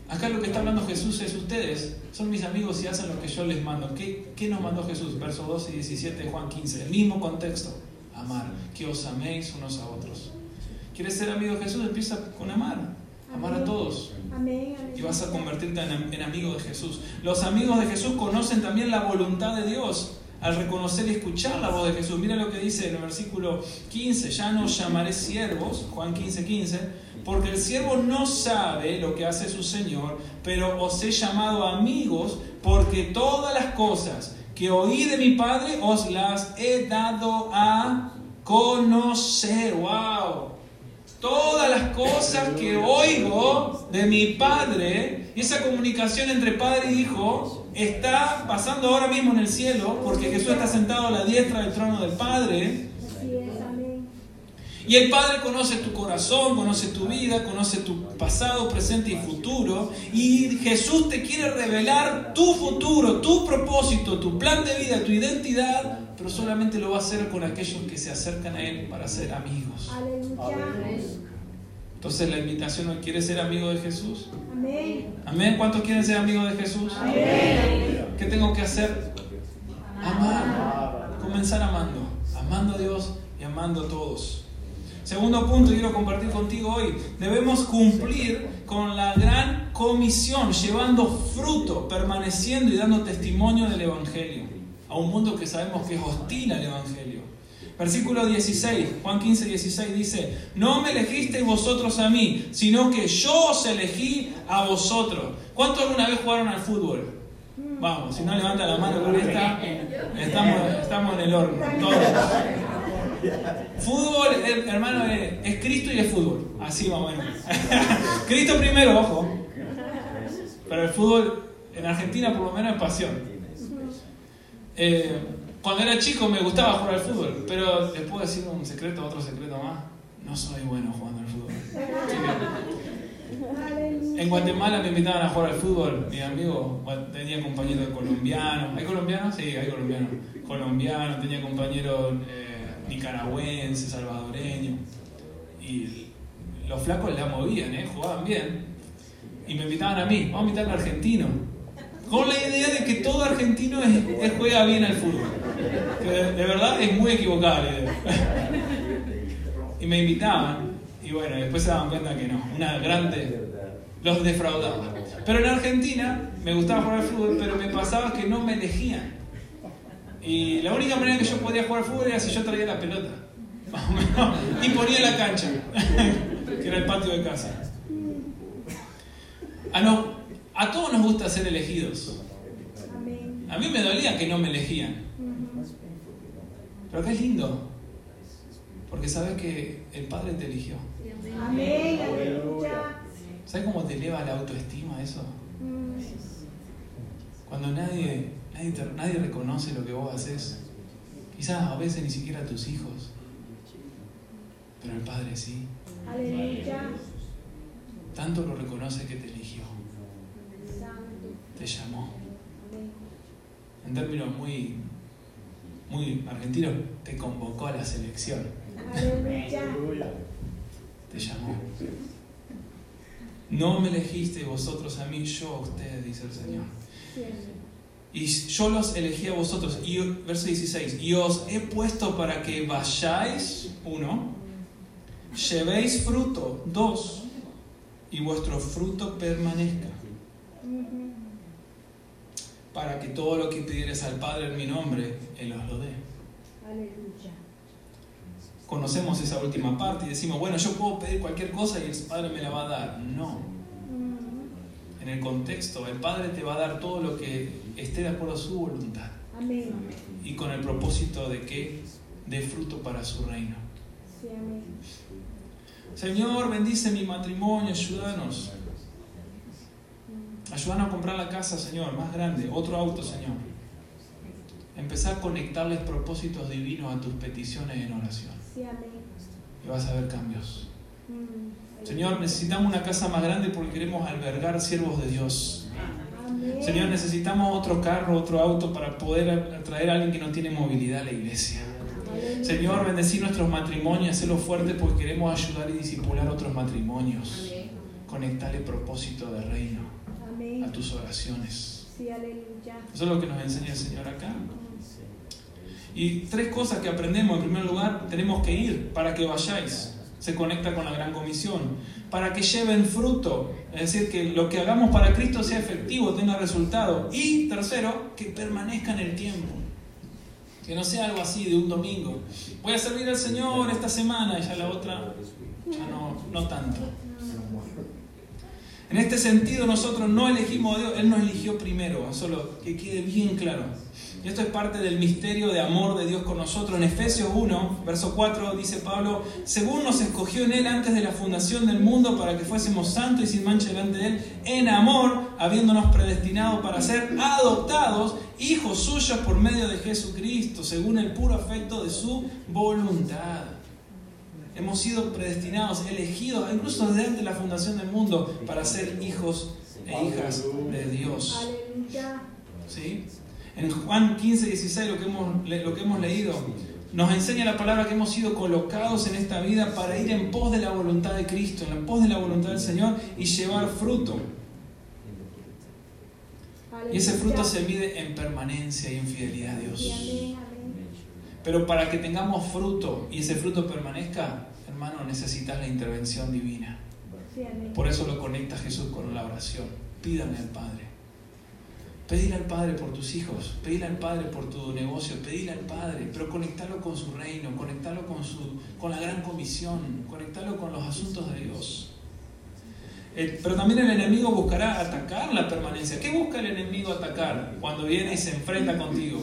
acá lo que está hablando Jesús es ustedes son mis amigos y hacen lo que yo les mando. ¿Qué, qué nos mandó Jesús? Versos 12 y 17 de Juan 15, el mismo contexto. amar, que os améis unos a otros. ¿Quieres ser amigo de Jesús? Empieza con amar, amar a todos. Amén. Y vas a convertirte en, en amigo de Jesús. Los amigos de Jesús conocen también la voluntad de Dios al reconocer y escuchar la voz de Jesús. Mira lo que dice en el versículo 15, ya no os llamaré siervos, Juan 15, 15, porque el siervo no sabe lo que hace su Señor, pero os he llamado amigos, porque todas las cosas que oí de mi Padre os las he dado a conocer. ¡Wow! Todas las cosas que oigo de mi Padre, y esa comunicación entre Padre y Hijo está pasando ahora mismo en el cielo, porque Jesús está sentado a la diestra del trono del Padre. Amén. Y el Padre conoce tu corazón, conoce tu vida, conoce tu pasado, presente y futuro. Y Jesús te quiere revelar tu futuro, tu propósito, tu plan de vida, tu identidad, pero solamente lo va a hacer con aquellos que se acercan a Él para ser amigos. Entonces la invitación hoy, ¿quieres ser amigo de Jesús? Amén. Amén. ¿Cuántos quieren ser amigos de Jesús? ¿Qué tengo que hacer? Amar. Comenzar amando. Amando a Dios y amando a todos. Segundo punto, quiero compartir contigo hoy. Debemos cumplir con la gran comisión, llevando fruto, permaneciendo y dando testimonio del Evangelio. A un mundo que sabemos que es hostil al Evangelio. Versículo 16, Juan 15, 16 dice, no me elegisteis vosotros a mí, sino que yo os elegí a vosotros. ¿Cuántos alguna vez jugaron al fútbol? Vamos, si no levanta la mano con esta, estamos, estamos en el horno. Fútbol, eh, hermano, eh, es Cristo y es fútbol. Así más o menos. Cristo primero, ojo. Pero el fútbol en Argentina por lo menos es pasión. Eh, cuando era chico me gustaba jugar al fútbol, pero les puedo decir un secreto, otro secreto más. No soy bueno jugando al fútbol. En Guatemala me invitaban a jugar al fútbol, mis amigos, gua- tenía compañeros colombianos. ¿Hay colombianos? Sí, hay colombianos. Colombianos, tenía compañeros eh, nicaragüenses, salvadoreños. Y los flacos la movían, ¿eh? jugaban bien. Y me invitaban a mí, vamos a invitar al argentino. Con la idea de que todo argentino es, juega bien al fútbol. Que de, de verdad es muy equivocada la idea. y me invitaban, y bueno, después se daban cuenta que no, una grande los defraudaba. Pero en Argentina me gustaba jugar al fútbol, pero me pasaba que no me elegían. Y la única manera que yo podía jugar fútbol era si yo traía la pelota. Y ponía la cancha, que era el patio de casa. A, no, a todos nos gusta ser elegidos. A mí me dolía que no me elegían. Pero qué lindo. Porque sabes que el Padre te eligió. Amén. ¿Sabes cómo te eleva la autoestima eso? Mm. Cuando nadie, nadie, te- nadie reconoce lo que vos haces. Quizás a veces ni siquiera tus hijos. Pero el Padre sí. Aleluya. Tanto lo reconoce que te eligió. Te llamó. En términos muy, muy argentinos, te convocó a la selección. Aleluya. Te llamó. No me elegisteis vosotros a mí, yo a ustedes, dice el Señor. Y yo los elegí a vosotros. Y verso 16. Y os he puesto para que vayáis, uno, llevéis fruto, dos, y vuestro fruto permanezca. Para que todo lo que pidieres al Padre en mi nombre, Él os lo dé. Aleluya. Conocemos esa última parte y decimos, bueno, yo puedo pedir cualquier cosa y el Padre me la va a dar. No. En el contexto, el Padre te va a dar todo lo que esté de acuerdo a su voluntad. Amén. Y con el propósito de que dé fruto para su reino. Sí, amén. Señor, bendice mi matrimonio, ayúdanos. Ayúdanos a comprar la casa, Señor, más grande, otro auto, Señor. Empezar a conectarles propósitos divinos a tus peticiones en oración. Sí, amén. Y vas a ver cambios. Mm. Señor, necesitamos una casa más grande porque queremos albergar siervos de Dios. Señor, necesitamos otro carro, otro auto para poder atraer a alguien que no tiene movilidad a la iglesia. Señor, bendecir nuestros matrimonios, hacerlos fuertes porque queremos ayudar y disipular otros matrimonios. Conectarle propósito de reino a tus oraciones. Eso es lo que nos enseña el Señor acá. Y tres cosas que aprendemos. En primer lugar, tenemos que ir para que vayáis. Se conecta con la gran comisión. Para que lleven fruto. Es decir, que lo que hagamos para Cristo sea efectivo, tenga resultado. Y tercero, que permanezca en el tiempo. Que no sea algo así de un domingo. Voy a servir al Señor esta semana y ya la otra, ya no, no tanto. En este sentido nosotros no elegimos a Dios, Él nos eligió primero, solo que quede bien claro. Y esto es parte del misterio de amor de Dios con nosotros. En Efesios 1, verso 4, dice Pablo, según nos escogió en Él antes de la fundación del mundo para que fuésemos santos y sin mancha delante de Él, en amor, habiéndonos predestinado para ser adoptados hijos suyos por medio de Jesucristo, según el puro afecto de su voluntad. Hemos sido predestinados, elegidos, incluso desde antes de la fundación del mundo, para ser hijos e hijas de Dios. ¿Sí? En Juan 15, 16, lo que, hemos, lo que hemos leído, nos enseña la palabra que hemos sido colocados en esta vida para ir en pos de la voluntad de Cristo, en pos de la voluntad del Señor y llevar fruto. Y ese fruto se mide en permanencia y en fidelidad a Dios. Pero para que tengamos fruto y ese fruto permanezca, hermano, necesitas la intervención divina. Por eso lo conecta Jesús con la oración. Pídame al Padre. Pedir al Padre por tus hijos, pedir al Padre por tu negocio, pedir al Padre, pero conectarlo con su reino, conectarlo con, su, con la gran comisión, conectarlo con los asuntos de Dios. Eh, pero también el enemigo buscará atacar la permanencia. ¿Qué busca el enemigo atacar cuando viene y se enfrenta contigo?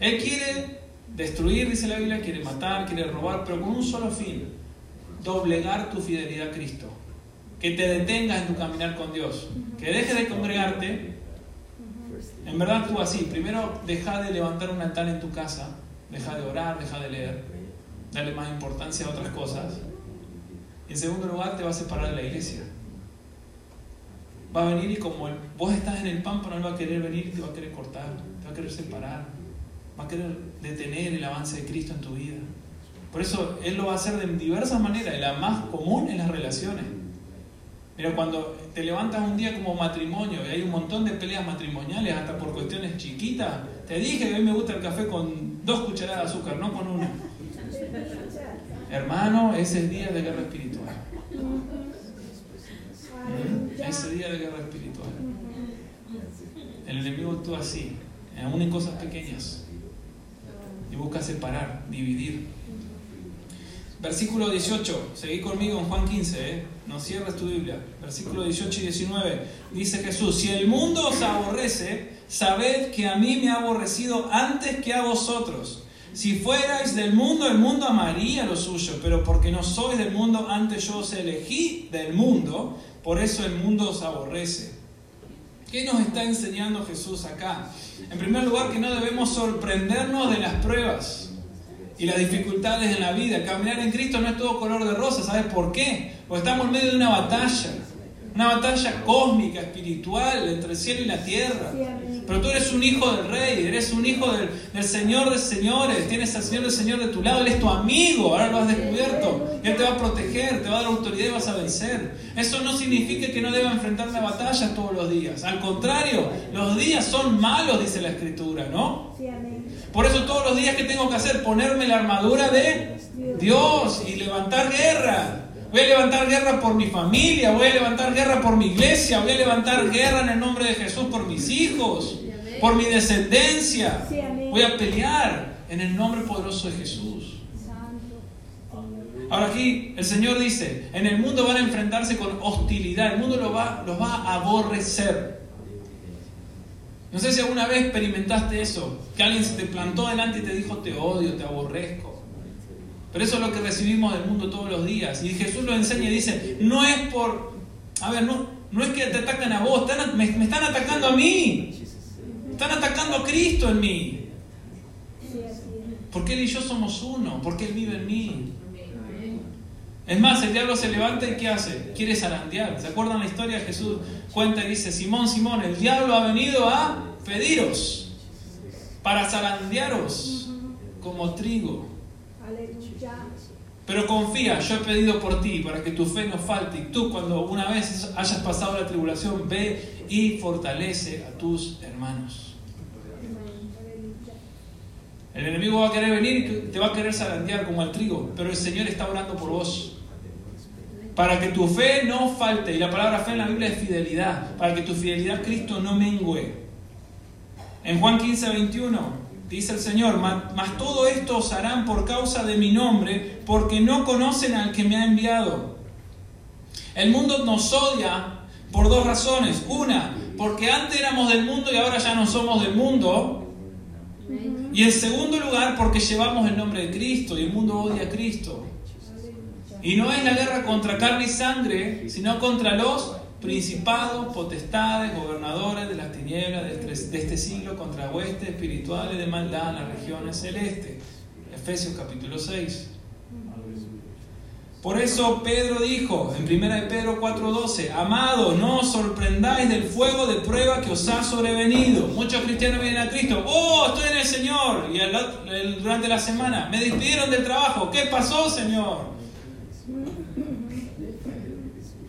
Él quiere destruir, dice la Biblia, quiere matar, quiere robar, pero con un solo fin, doblegar tu fidelidad a Cristo. Que te detengas en tu caminar con Dios, que dejes de congregarte, en verdad tú así, primero deja de levantar un altar en tu casa, deja de orar, deja de leer, dale más importancia a otras cosas. En segundo lugar te va a separar de la iglesia. Va a venir y como vos estás en el pámpano, él va a querer venir y te va a querer cortar, te va a querer separar, va a querer detener el avance de Cristo en tu vida. Por eso él lo va a hacer de diversas maneras, y la más común en las relaciones. Mira, cuando te levantas un día como matrimonio y hay un montón de peleas matrimoniales, hasta por cuestiones chiquitas, te dije que a mí me gusta el café con dos cucharadas de azúcar, no con una. Hermano, ese es día de guerra espiritual. Aleluya. Ese día de guerra espiritual. El enemigo actúa así, aún en cosas pequeñas. Y busca separar, dividir. Versículo 18, seguí conmigo en Juan 15, ¿eh? No tu Biblia. Versículo 18 y 19, dice Jesús, si el mundo os aborrece, sabed que a mí me ha aborrecido antes que a vosotros. Si fuerais del mundo, el mundo amaría lo suyo, pero porque no sois del mundo, antes yo os elegí del mundo, por eso el mundo os aborrece. ¿Qué nos está enseñando Jesús acá? En primer lugar, que no debemos sorprendernos de las pruebas y las dificultades en la vida. Caminar en Cristo no es todo color de rosa, ¿sabes por qué? Porque estamos en medio de una batalla, una batalla cósmica, espiritual, entre el cielo y la tierra. Pero tú eres un hijo del rey, eres un hijo del, del Señor de señores, tienes al Señor del Señor de tu lado, Él es tu amigo, ahora lo has descubierto. Él te va a proteger, te va a dar autoridad y vas a vencer. Eso no significa que no deba enfrentarme a batallas todos los días. Al contrario, los días son malos, dice la Escritura, ¿no? Por eso todos los días que tengo que hacer, ponerme la armadura de Dios y levantar guerra. Voy a levantar guerra por mi familia, voy a levantar guerra por mi iglesia, voy a levantar guerra en el nombre de Jesús por mis hijos, por mi descendencia. Voy a pelear en el nombre poderoso de Jesús. Ahora aquí el Señor dice, en el mundo van a enfrentarse con hostilidad, el mundo los va, los va a aborrecer. No sé si alguna vez experimentaste eso, que alguien se te plantó delante y te dijo te odio, te aborrezco. Pero eso es lo que recibimos del mundo todos los días. Y Jesús lo enseña y dice, no es por, a ver, no, no es que te atacan a vos, están- me, me están atacando a mí. Están atacando a Cristo en mí. Porque Él y yo somos uno, porque Él vive en mí. Es más, el diablo se levanta y ¿qué hace? Quiere zarandear. ¿Se acuerdan la historia? Jesús cuenta y dice, Simón, Simón, el diablo ha venido a pediros para zarandearos como trigo. Pero confía, yo he pedido por ti para que tu fe no falte. Y tú cuando una vez hayas pasado la tribulación, ve y fortalece a tus hermanos. El enemigo va a querer venir y te va a querer zarandear como al trigo, pero el Señor está orando por vos. Para que tu fe no falte, y la palabra fe en la Biblia es fidelidad, para que tu fidelidad a Cristo no mengüe. En Juan 15, 21 dice el Señor, mas todo esto os harán por causa de mi nombre, porque no conocen al que me ha enviado. El mundo nos odia por dos razones. Una, porque antes éramos del mundo y ahora ya no somos del mundo. Y en segundo lugar, porque llevamos el nombre de Cristo y el mundo odia a Cristo. Y no es la guerra contra carne y sangre, sino contra los principados, potestades, gobernadores de las tinieblas de este siglo, contra huestes espirituales de maldad en las regiones celestes. Efesios capítulo 6. Por eso Pedro dijo en 1 de Pedro 4:12, amado, no os sorprendáis del fuego de prueba que os ha sobrevenido. Muchos cristianos vienen a Cristo, oh, estoy en el Señor. Y durante la semana, me despidieron del trabajo. ¿Qué pasó, Señor?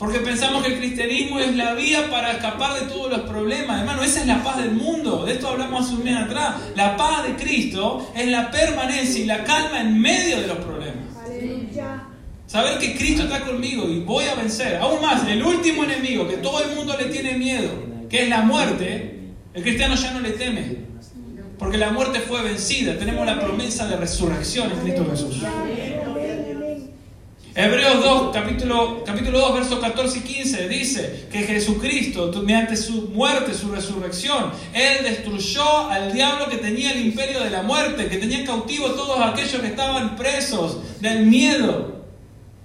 Porque pensamos que el cristianismo es la vía para escapar de todos los problemas. Hermano, esa es la paz del mundo. De esto hablamos hace un mes atrás. La paz de Cristo es la permanencia y la calma en medio de los problemas. Aleluya. Saber que Cristo está conmigo y voy a vencer. Aún más, el último enemigo que todo el mundo le tiene miedo, que es la muerte, el cristiano ya no le teme. Porque la muerte fue vencida. Tenemos la promesa de resurrección en Cristo Jesús. Hebreos 2, capítulo, capítulo 2, versos 14 y 15 dice que Jesucristo, mediante su muerte, su resurrección, Él destruyó al diablo que tenía el imperio de la muerte, que tenía cautivo todos aquellos que estaban presos del miedo.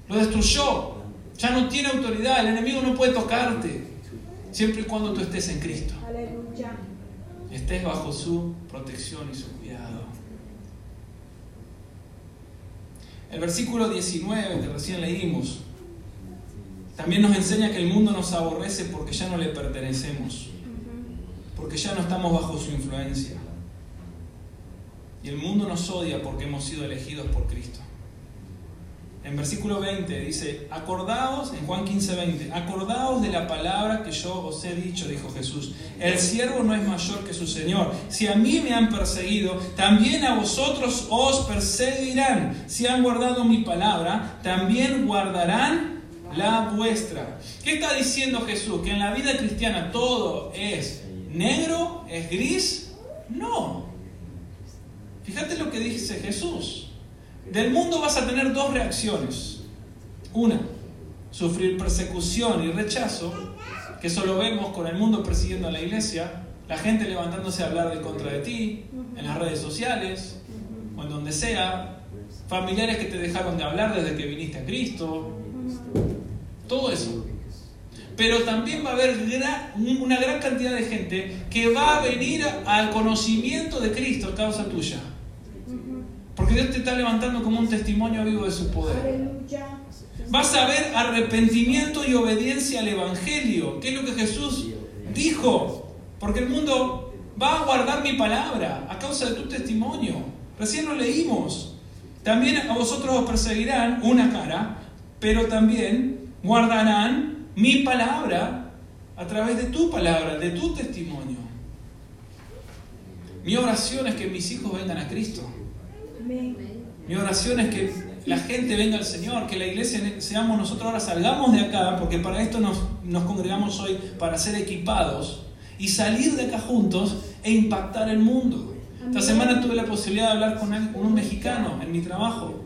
Lo destruyó. Ya no tiene autoridad. El enemigo no puede tocarte. Siempre y cuando tú estés en Cristo. Estés bajo su protección y su cuidado. El versículo 19 que recién leímos también nos enseña que el mundo nos aborrece porque ya no le pertenecemos, porque ya no estamos bajo su influencia. Y el mundo nos odia porque hemos sido elegidos por Cristo. En versículo 20 dice, acordaos, en Juan 15, 20, acordaos de la palabra que yo os he dicho, dijo Jesús. El siervo no es mayor que su Señor. Si a mí me han perseguido, también a vosotros os perseguirán. Si han guardado mi palabra, también guardarán la vuestra. ¿Qué está diciendo Jesús? ¿Que en la vida cristiana todo es negro, es gris? No. Fíjate lo que dice Jesús. Del mundo vas a tener dos reacciones. Una, sufrir persecución y rechazo, que eso lo vemos con el mundo persiguiendo a la iglesia, la gente levantándose a hablar de contra de ti, en las redes sociales, o en donde sea, familiares que te dejaron de hablar desde que viniste a Cristo, todo eso. Pero también va a haber una gran cantidad de gente que va a venir al conocimiento de Cristo a causa tuya. Porque Dios te está levantando como un testimonio vivo de su poder. Vas a ver arrepentimiento y obediencia al Evangelio, que es lo que Jesús dijo. Porque el mundo va a guardar mi palabra a causa de tu testimonio. Recién lo leímos. También a vosotros os perseguirán una cara, pero también guardarán mi palabra a través de tu palabra, de tu testimonio. Mi oración es que mis hijos vengan a Cristo. Mi oración es que la gente venga al Señor, que la iglesia seamos nosotros ahora, salgamos de acá, porque para esto nos, nos congregamos hoy, para ser equipados y salir de acá juntos e impactar el mundo. Esta semana tuve la posibilidad de hablar con, un mexicano en mi trabajo,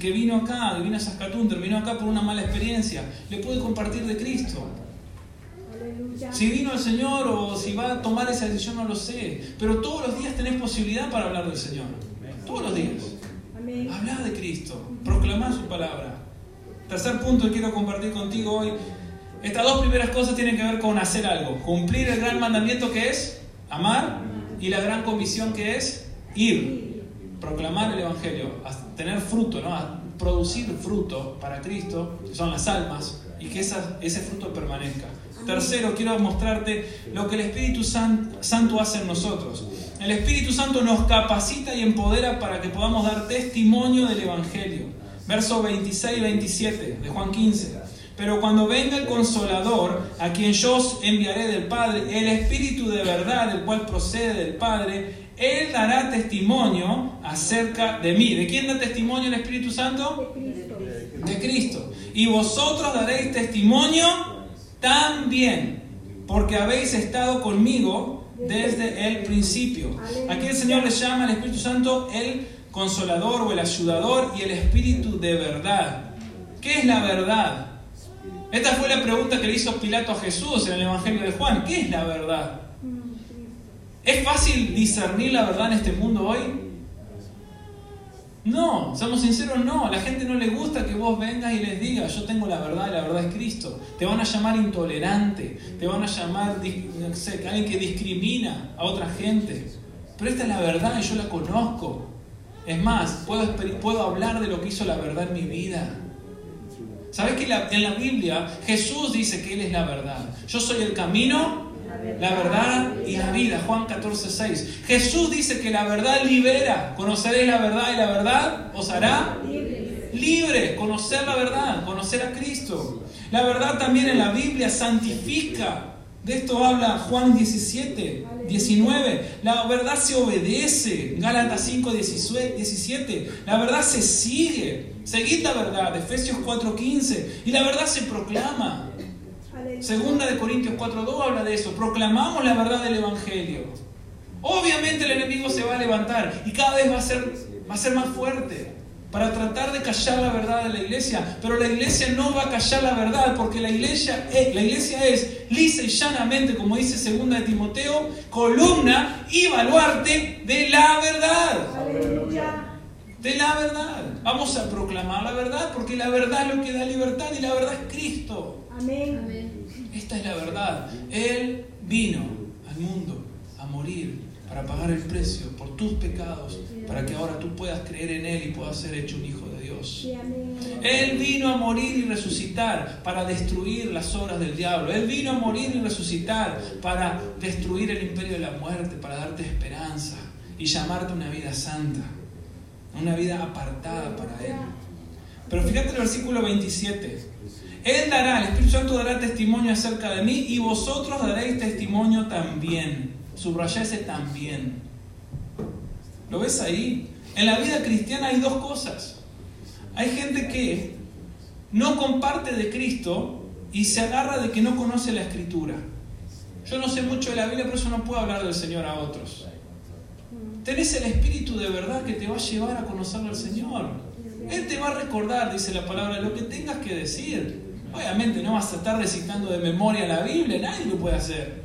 que vino acá, que vino a Saskatoon, terminó acá por una mala experiencia. Le pude compartir de Cristo. Si vino el Señor o si va a tomar esa decisión no lo sé, pero todos los días tenés posibilidad para hablar del Señor. Todos los días. Hablar de Cristo, proclamar su palabra. Tercer punto que quiero compartir contigo hoy. Estas dos primeras cosas tienen que ver con hacer algo. Cumplir el gran mandamiento que es amar y la gran comisión que es ir. Proclamar el Evangelio, tener fruto, ¿no? producir fruto para Cristo, que son las almas, y que ese fruto permanezca. Tercero, quiero mostrarte lo que el Espíritu Santo hace en nosotros. El Espíritu Santo nos capacita y empodera para que podamos dar testimonio del Evangelio. Verso 26 y 27 de Juan 15. Pero cuando venga el consolador, a quien yo os enviaré del Padre, el Espíritu de verdad, el cual procede del Padre, Él dará testimonio acerca de mí. ¿De quién da testimonio el Espíritu Santo? de Cristo. De Cristo. Y vosotros daréis testimonio también, porque habéis estado conmigo desde el principio. Aquí el Señor le llama al Espíritu Santo el consolador o el ayudador y el Espíritu de verdad. ¿Qué es la verdad? Esta fue la pregunta que le hizo Pilato a Jesús en el Evangelio de Juan. ¿Qué es la verdad? Mm. ¿Es fácil discernir la verdad en este mundo hoy? No, seamos sinceros, no. A la gente no le gusta que vos vengas y les digas, yo tengo la verdad y la verdad es Cristo. Te van a llamar intolerante, te van a llamar, no sé, alguien que discrimina a otra gente. Pero esta es la verdad y yo la conozco. Es más, puedo, puedo hablar de lo que hizo la verdad en mi vida. ¿Sabes que en la Biblia Jesús dice que Él es la verdad? Yo soy el camino, la verdad y la vida. Juan 14, 6. Jesús dice que la verdad libera. Conoceréis la verdad y la verdad os hará Libre. Conocer la verdad, conocer a Cristo. La verdad también en la Biblia santifica. De esto habla Juan 17, 19. La verdad se obedece. Gálatas 5, 17. La verdad se sigue. Seguid la verdad. Efesios 4, 15. Y la verdad se proclama. Segunda de Corintios 4.2 habla de eso. Proclamamos la verdad del Evangelio. Obviamente el enemigo se va a levantar y cada vez va a ser, va a ser más fuerte para tratar de callar la verdad de la iglesia. Pero la iglesia no va a callar la verdad porque la iglesia es, la iglesia es lisa y llanamente, como dice segunda de Timoteo, columna y baluarte de la verdad Aleluya. de la verdad. Vamos a proclamar la verdad porque la verdad es lo que da libertad y la verdad es Cristo. Amén. Esta es la verdad. Él vino al mundo a morir para pagar el precio por tus pecados, para que ahora tú puedas creer en Él y puedas ser hecho un hijo de Dios. Él vino a morir y resucitar para destruir las obras del diablo. Él vino a morir y resucitar para destruir el imperio de la muerte, para darte esperanza y llamarte una vida santa, una vida apartada para Él. Pero fíjate el versículo 27. Él dará, el Espíritu Santo dará testimonio acerca de mí y vosotros daréis testimonio también. Subraya ese también. ¿Lo ves ahí? En la vida cristiana hay dos cosas. Hay gente que no comparte de Cristo y se agarra de que no conoce la Escritura. Yo no sé mucho de la Biblia, por eso no puedo hablar del Señor a otros. Tenés el Espíritu de verdad que te va a llevar a conocer al Señor. Él te va a recordar, dice la palabra, lo que tengas que decir. Obviamente no vas a estar recitando de memoria la Biblia, nadie lo puede hacer.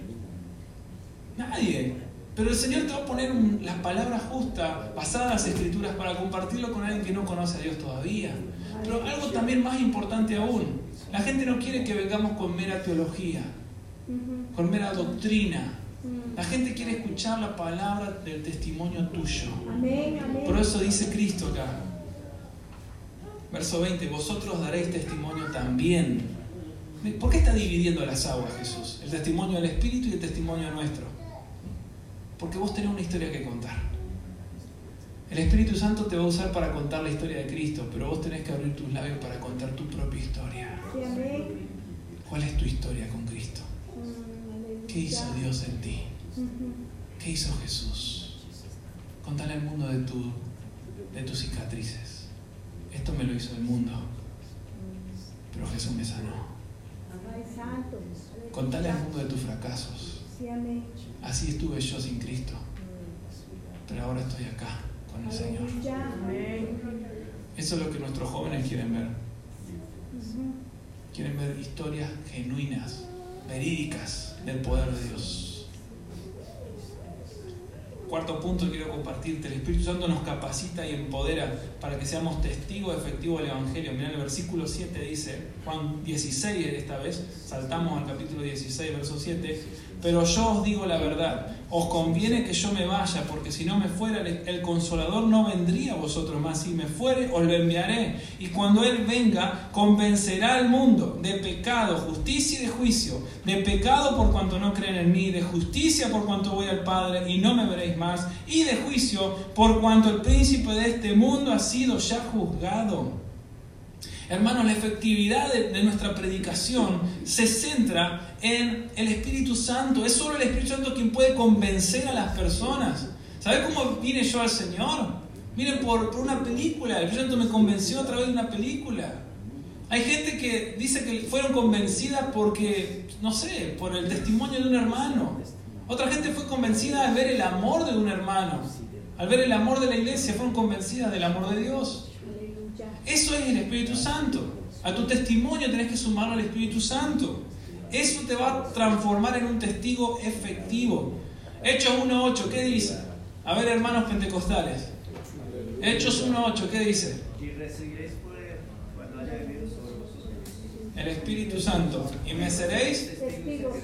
Nadie. Pero el Señor te va a poner un- las palabras justas, basadas en las escrituras, para compartirlo con alguien que no conoce a Dios todavía. Pero algo también más importante aún, la gente no quiere que vengamos con mera teología, con mera doctrina. La gente quiere escuchar la palabra del testimonio tuyo. Por eso dice Cristo acá. Verso 20, vosotros daréis testimonio también. ¿Por qué está dividiendo las aguas Jesús? El testimonio del Espíritu y el testimonio nuestro. Porque vos tenés una historia que contar. El Espíritu Santo te va a usar para contar la historia de Cristo, pero vos tenés que abrir tus labios para contar tu propia historia. ¿Cuál es tu historia con Cristo? Mm. ¿Qué hizo Dios en ti? ¿Qué hizo Jesús? Contale al mundo de, tu, de tus cicatrices. Esto me lo hizo el mundo, pero Jesús me sanó. Contale al mundo de tus fracasos. Así estuve yo sin Cristo, pero ahora estoy acá con el Señor. Eso es lo que nuestros jóvenes quieren ver. Quieren ver historias genuinas, verídicas del poder de Dios. Cuarto punto quiero compartirte. El Espíritu Santo nos capacita y empodera para que seamos testigos efectivos del Evangelio. Mirá el versículo 7 dice, Juan 16 esta vez, saltamos al capítulo 16, verso 7, pero yo os digo la verdad, os conviene que yo me vaya, porque si no me fuera, el consolador no vendría a vosotros más, si me fuere, os lo enviaré. Y cuando Él venga, convencerá al mundo de pecado, justicia y de juicio, de pecado por cuanto no creen en mí, de justicia por cuanto voy al Padre y no me veréis más, y de juicio por cuanto el príncipe de este mundo ha sido ya juzgado. Hermanos, la efectividad de, nuestra predicación se centra en el Espíritu Santo. Es solo el Espíritu Santo quien puede convencer a las personas. ¿Sabes cómo vine yo al Señor? Vine por, por una película. El Espíritu Santo me convenció a través de una película. Hay gente que dice que fueron convencidas porque, no sé, por el testimonio de un hermano. Otra gente fue convencida al ver el amor de un hermano. Al ver el amor de la iglesia, fueron convencidas del amor de Dios. Eso es el Espíritu Santo. A tu testimonio tenés que sumarlo al Espíritu Santo. Eso te va a transformar en un testigo efectivo. Hechos 1.8, ¿qué dice? A ver, hermanos pentecostales. Hechos 1.8, ¿qué dice? Y recibiréis poder cuando haya venido sobre vosotros. El Espíritu Santo. Y me seréis. Testigos.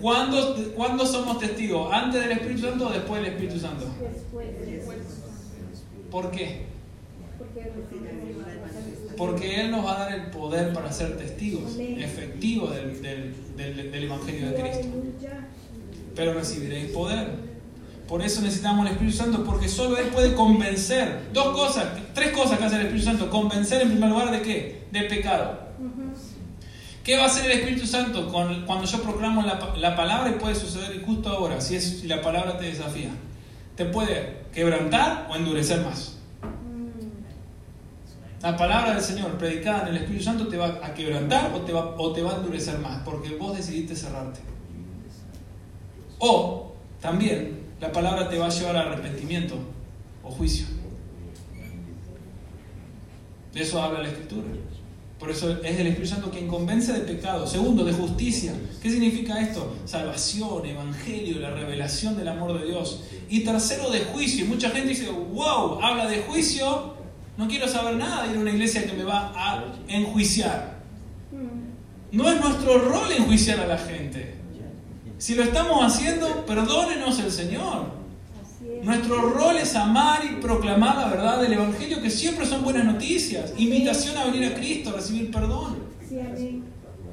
¿Cuándo, ¿Cuándo somos testigos? ¿Antes del Espíritu Santo o después del Espíritu Santo? Después. ¿Por qué? Porque Él nos va a dar el poder para ser testigos efectivos del, del- del- Evangelio de Cristo. Pero recibiréis poder. Por eso necesitamos el Espíritu Santo, porque solo Él puede convencer. Dos cosas, tres cosas que hace el Espíritu Santo. Convencer en primer lugar de qué? De pecado. ¿Qué va a hacer el Espíritu Santo con- cuando yo proclamo la, la palabra y puede suceder justo ahora, si, es, si la palabra te desafía? Te puede quebrantar o endurecer más. La palabra del Señor predicada en el Espíritu Santo te va a quebrantar o te va, o te va a endurecer más, porque vos decidiste cerrarte. O también la palabra te va a llevar al arrepentimiento o juicio. De eso habla la Escritura. Por eso es el Espíritu Santo quien convence de pecado. Segundo, de justicia. ¿Qué significa esto? Salvación, evangelio, la revelación del amor de Dios. Y tercero, de juicio. Y mucha gente dice, wow, habla de juicio. No quiero saber nada de ir a una iglesia que me va a enjuiciar. Mm. No es nuestro rol enjuiciar a la gente. Si lo estamos haciendo, perdónenos el Señor. Nuestro rol es amar y proclamar la verdad del Evangelio, que siempre son buenas noticias. Invitación a venir a Cristo, a recibir perdón.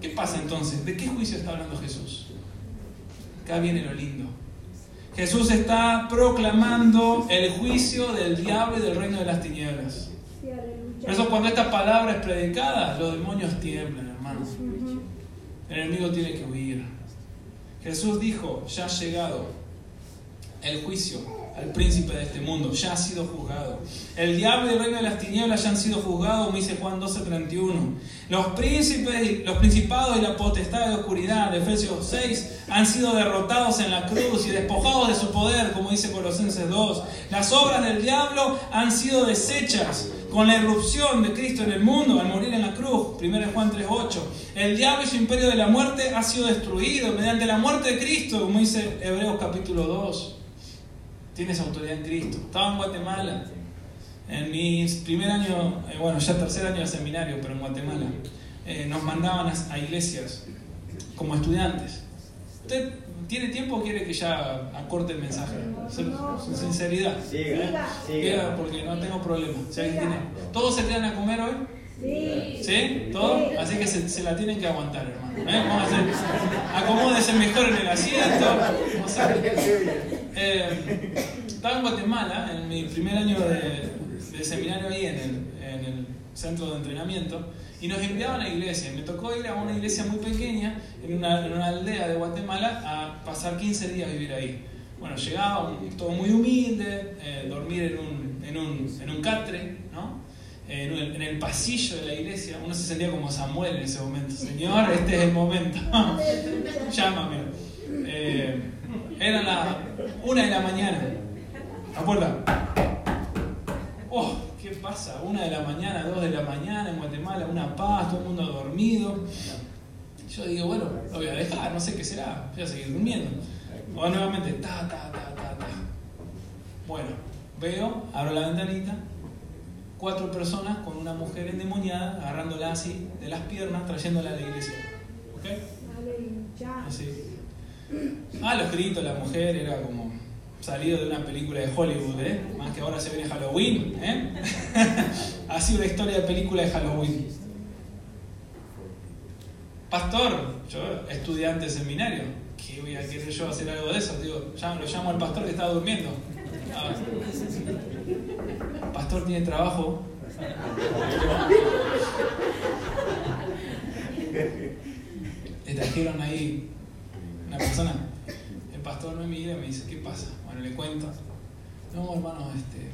¿Qué pasa entonces? ¿De qué juicio está hablando Jesús? Acá viene lo lindo. Jesús está proclamando el juicio del diablo y del reino de las tinieblas. Por eso cuando esta palabra es predicada, los demonios tiemblan, hermanos. El enemigo tiene que huir. Jesús dijo, ya ha llegado el juicio al príncipe de este mundo, ya ha sido juzgado. El diablo y el reino de las tinieblas ya han sido juzgados, como dice Juan 12:31. Los príncipes, los principados y la potestad de oscuridad, de Efesios 6, han sido derrotados en la cruz y despojados de su poder, como dice Colosenses 2. Las obras del diablo han sido deshechas con la irrupción de Cristo en el mundo al morir en la cruz, 1 Juan 3:8. El diablo y su imperio de la muerte ha sido destruido mediante la muerte de Cristo, como dice Hebreos capítulo 2. Tienes autoridad en Cristo. Estaba en Guatemala. En mi primer año, eh, bueno, ya tercer año de seminario, pero en Guatemala, eh, nos mandaban a, a iglesias como estudiantes. ¿Usted tiene tiempo o quiere que ya acorte el mensaje? Sin- Sin sinceridad. Siga. Diga, porque no tengo problema. Si alguien tiene- ¿Todos se quedan a comer hoy? Sí. ¿Sí? ¿Todo? Así que se, se la tienen que aguantar, hermano. ¿eh? Vamos a hacer, acomódese mejor en el asiento. Vamos a- Eh, estaba en Guatemala en mi primer año de, de seminario ahí en el, en el centro de entrenamiento y nos enviaban a iglesia. Me tocó ir a una iglesia muy pequeña en una, aldea de Guatemala a pasar 15 días a vivir ahí. Bueno, llegaba todo muy humilde, eh, dormir en un, en, un, en un catre, ¿no? En, un- en el pasillo de la iglesia. Uno se sentía como Samuel en ese momento. Señor, este es el momento. Llámame. Eh, era la una de la mañana. ¿A puerta? Oh, ¿qué pasa? Una de la mañana, dos de la mañana en Guatemala, una paz, todo el mundo dormido. Yo digo, bueno, lo voy a dejar, no sé qué será, voy a seguir durmiendo. O nuevamente, ta, ta, ta, ta, ta. Bueno, veo, abro la ventanita, cuatro personas con una mujer endemoniada, agarrándola así de las piernas, trayéndola a la iglesia. ¿Ok? Así. Ah, los gritos, la mujer era como salido de una película de Hollywood, ¿eh? Más que ahora se viene Halloween, ¿eh? Así una historia de película de Halloween. Pastor, yo estudiante de seminario, ¿qué voy a querer yo hacer algo de eso? Digo, lo llamo al pastor que estaba durmiendo. Ah. Pastor tiene trabajo. Le trajeron ahí una persona, pastor me mira y me dice, ¿qué pasa? Bueno, le cuento. No, hermano, este,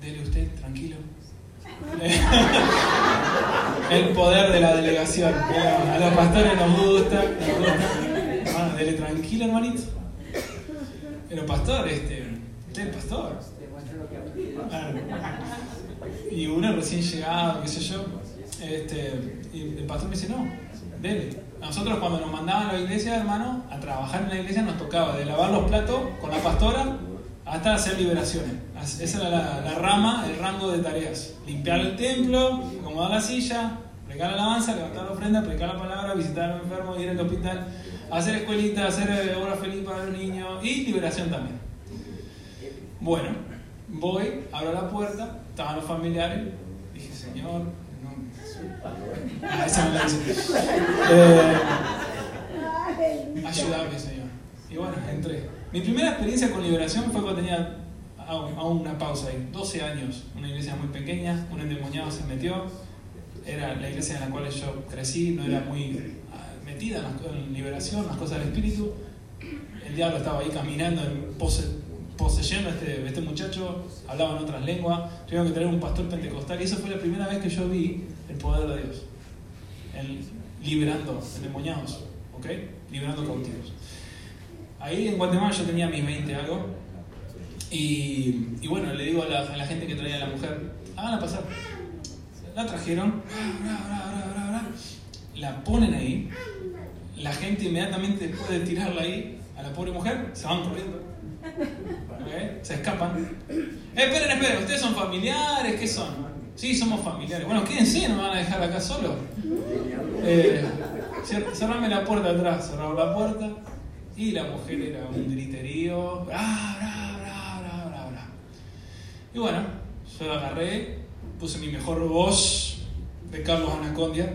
dele usted, tranquilo. El poder de la delegación. A los pastores nos gusta. Hermano, dele tranquilo, hermanito. Pero pastor, este, usted es pastor. Y uno recién llegado, qué sé yo. Este, y el pastor me dice, no, dele. Nosotros cuando nos mandaban a la iglesia, hermano, a trabajar en la iglesia nos tocaba de lavar los platos con la pastora hasta hacer liberaciones. Esa era la, rama, el rango de tareas. Limpiar el templo, acomodar la silla, predicar la alabanza, levantar la ofrenda, predicar la palabra, visitar a los enfermos, ir al hospital, hacer escuelita, hacer eh, obra feliz para los niños y liberación también. Bueno, voy, abro la puerta, estaban los familiares, dije, Señor, Eh, Señor. Y bueno, entré. Mi primera experiencia con liberación fue cuando tenía aún una pausa ahí, 12 años, una iglesia muy pequeña, un endemoniado se metió, era la iglesia en la cual yo crecí, no era muy ah, metida en, liberación, las cosas del espíritu, el diablo estaba ahí caminando, pose- poseyendo a este, este muchacho, hablaba en otras lenguas, tuvieron que traer un pastor pentecostal y esa fue la primera vez que yo vi el poder de Dios, el, liberando endemoniados, ¿ok? Liberando cautivos. Ahí en Guatemala yo tenía mis 20 algo. Y, bueno, le digo a la, gente que traía a la mujer, háganla pasar. La trajeron, la ponen ahí. La gente inmediatamente después de tirarla ahí a la pobre mujer, se van corriendo. ¿Ok? Se escapan. Eh, esperen, esperen, ¿ustedes son familiares? ¿Qué son? Sí, somos familiares. Bueno, quédense, no me van a dejar acá solo. Eh, cer- cerrame la puerta atrás, cerraba la puerta y la mujer era un griterío, bra, bra, bra, bra, bra, bra. Y bueno, yo la agarré, puse mi mejor voz de Carlos Anacondia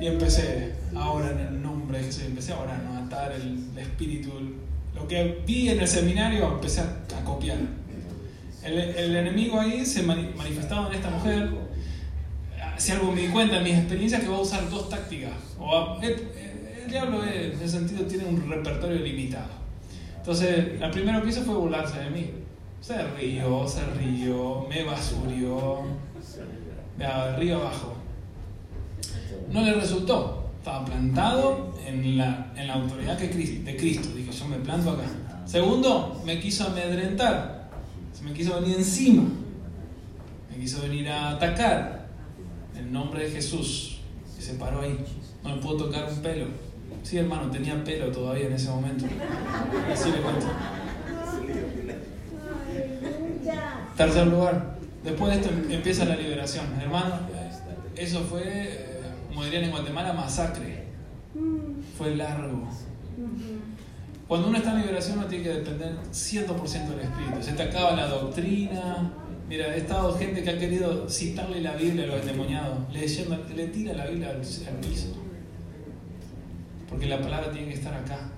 y empecé, ahora en el nombre de Jesús, empecé ahora a atar el, el espíritu, lo que vi en el seminario, empecé a, a copiar. El, el enemigo ahí se mani- manifestaba en esta mujer, si algo me di cuenta en mis experiencias que va a usar dos tácticas. O a- el, el diablo eh, en ese sentido tiene un repertorio limitado. Entonces, la primera que fue burlarse de mí. Se rió, se rió, me basurió, de arriba abajo. No le resultó. Estaba plantado en la, en la autoridad que de Cristo. Dije, yo me planto acá. Segundo, me quiso amedrentar. Me quiso venir encima. Me quiso venir a atacar. En nombre de Jesús. Y se paró ahí. No le puedo tocar un pelo. Sí, hermano, tenía pelo todavía en ese momento. Así le cuento. Tercer lugar. Después de esto em- empieza la liberación. Hermano, eso fue, eh, como dirían en Guatemala, masacre. Fue largo. Cuando uno está en liberación no tiene que depender 100% del Espíritu. Se te acaba la doctrina. Mira, he estado gente que ha querido citarle la Biblia a los endemoniados, leyendo, le tira la Biblia al, al piso. Porque la palabra tiene que estar acá.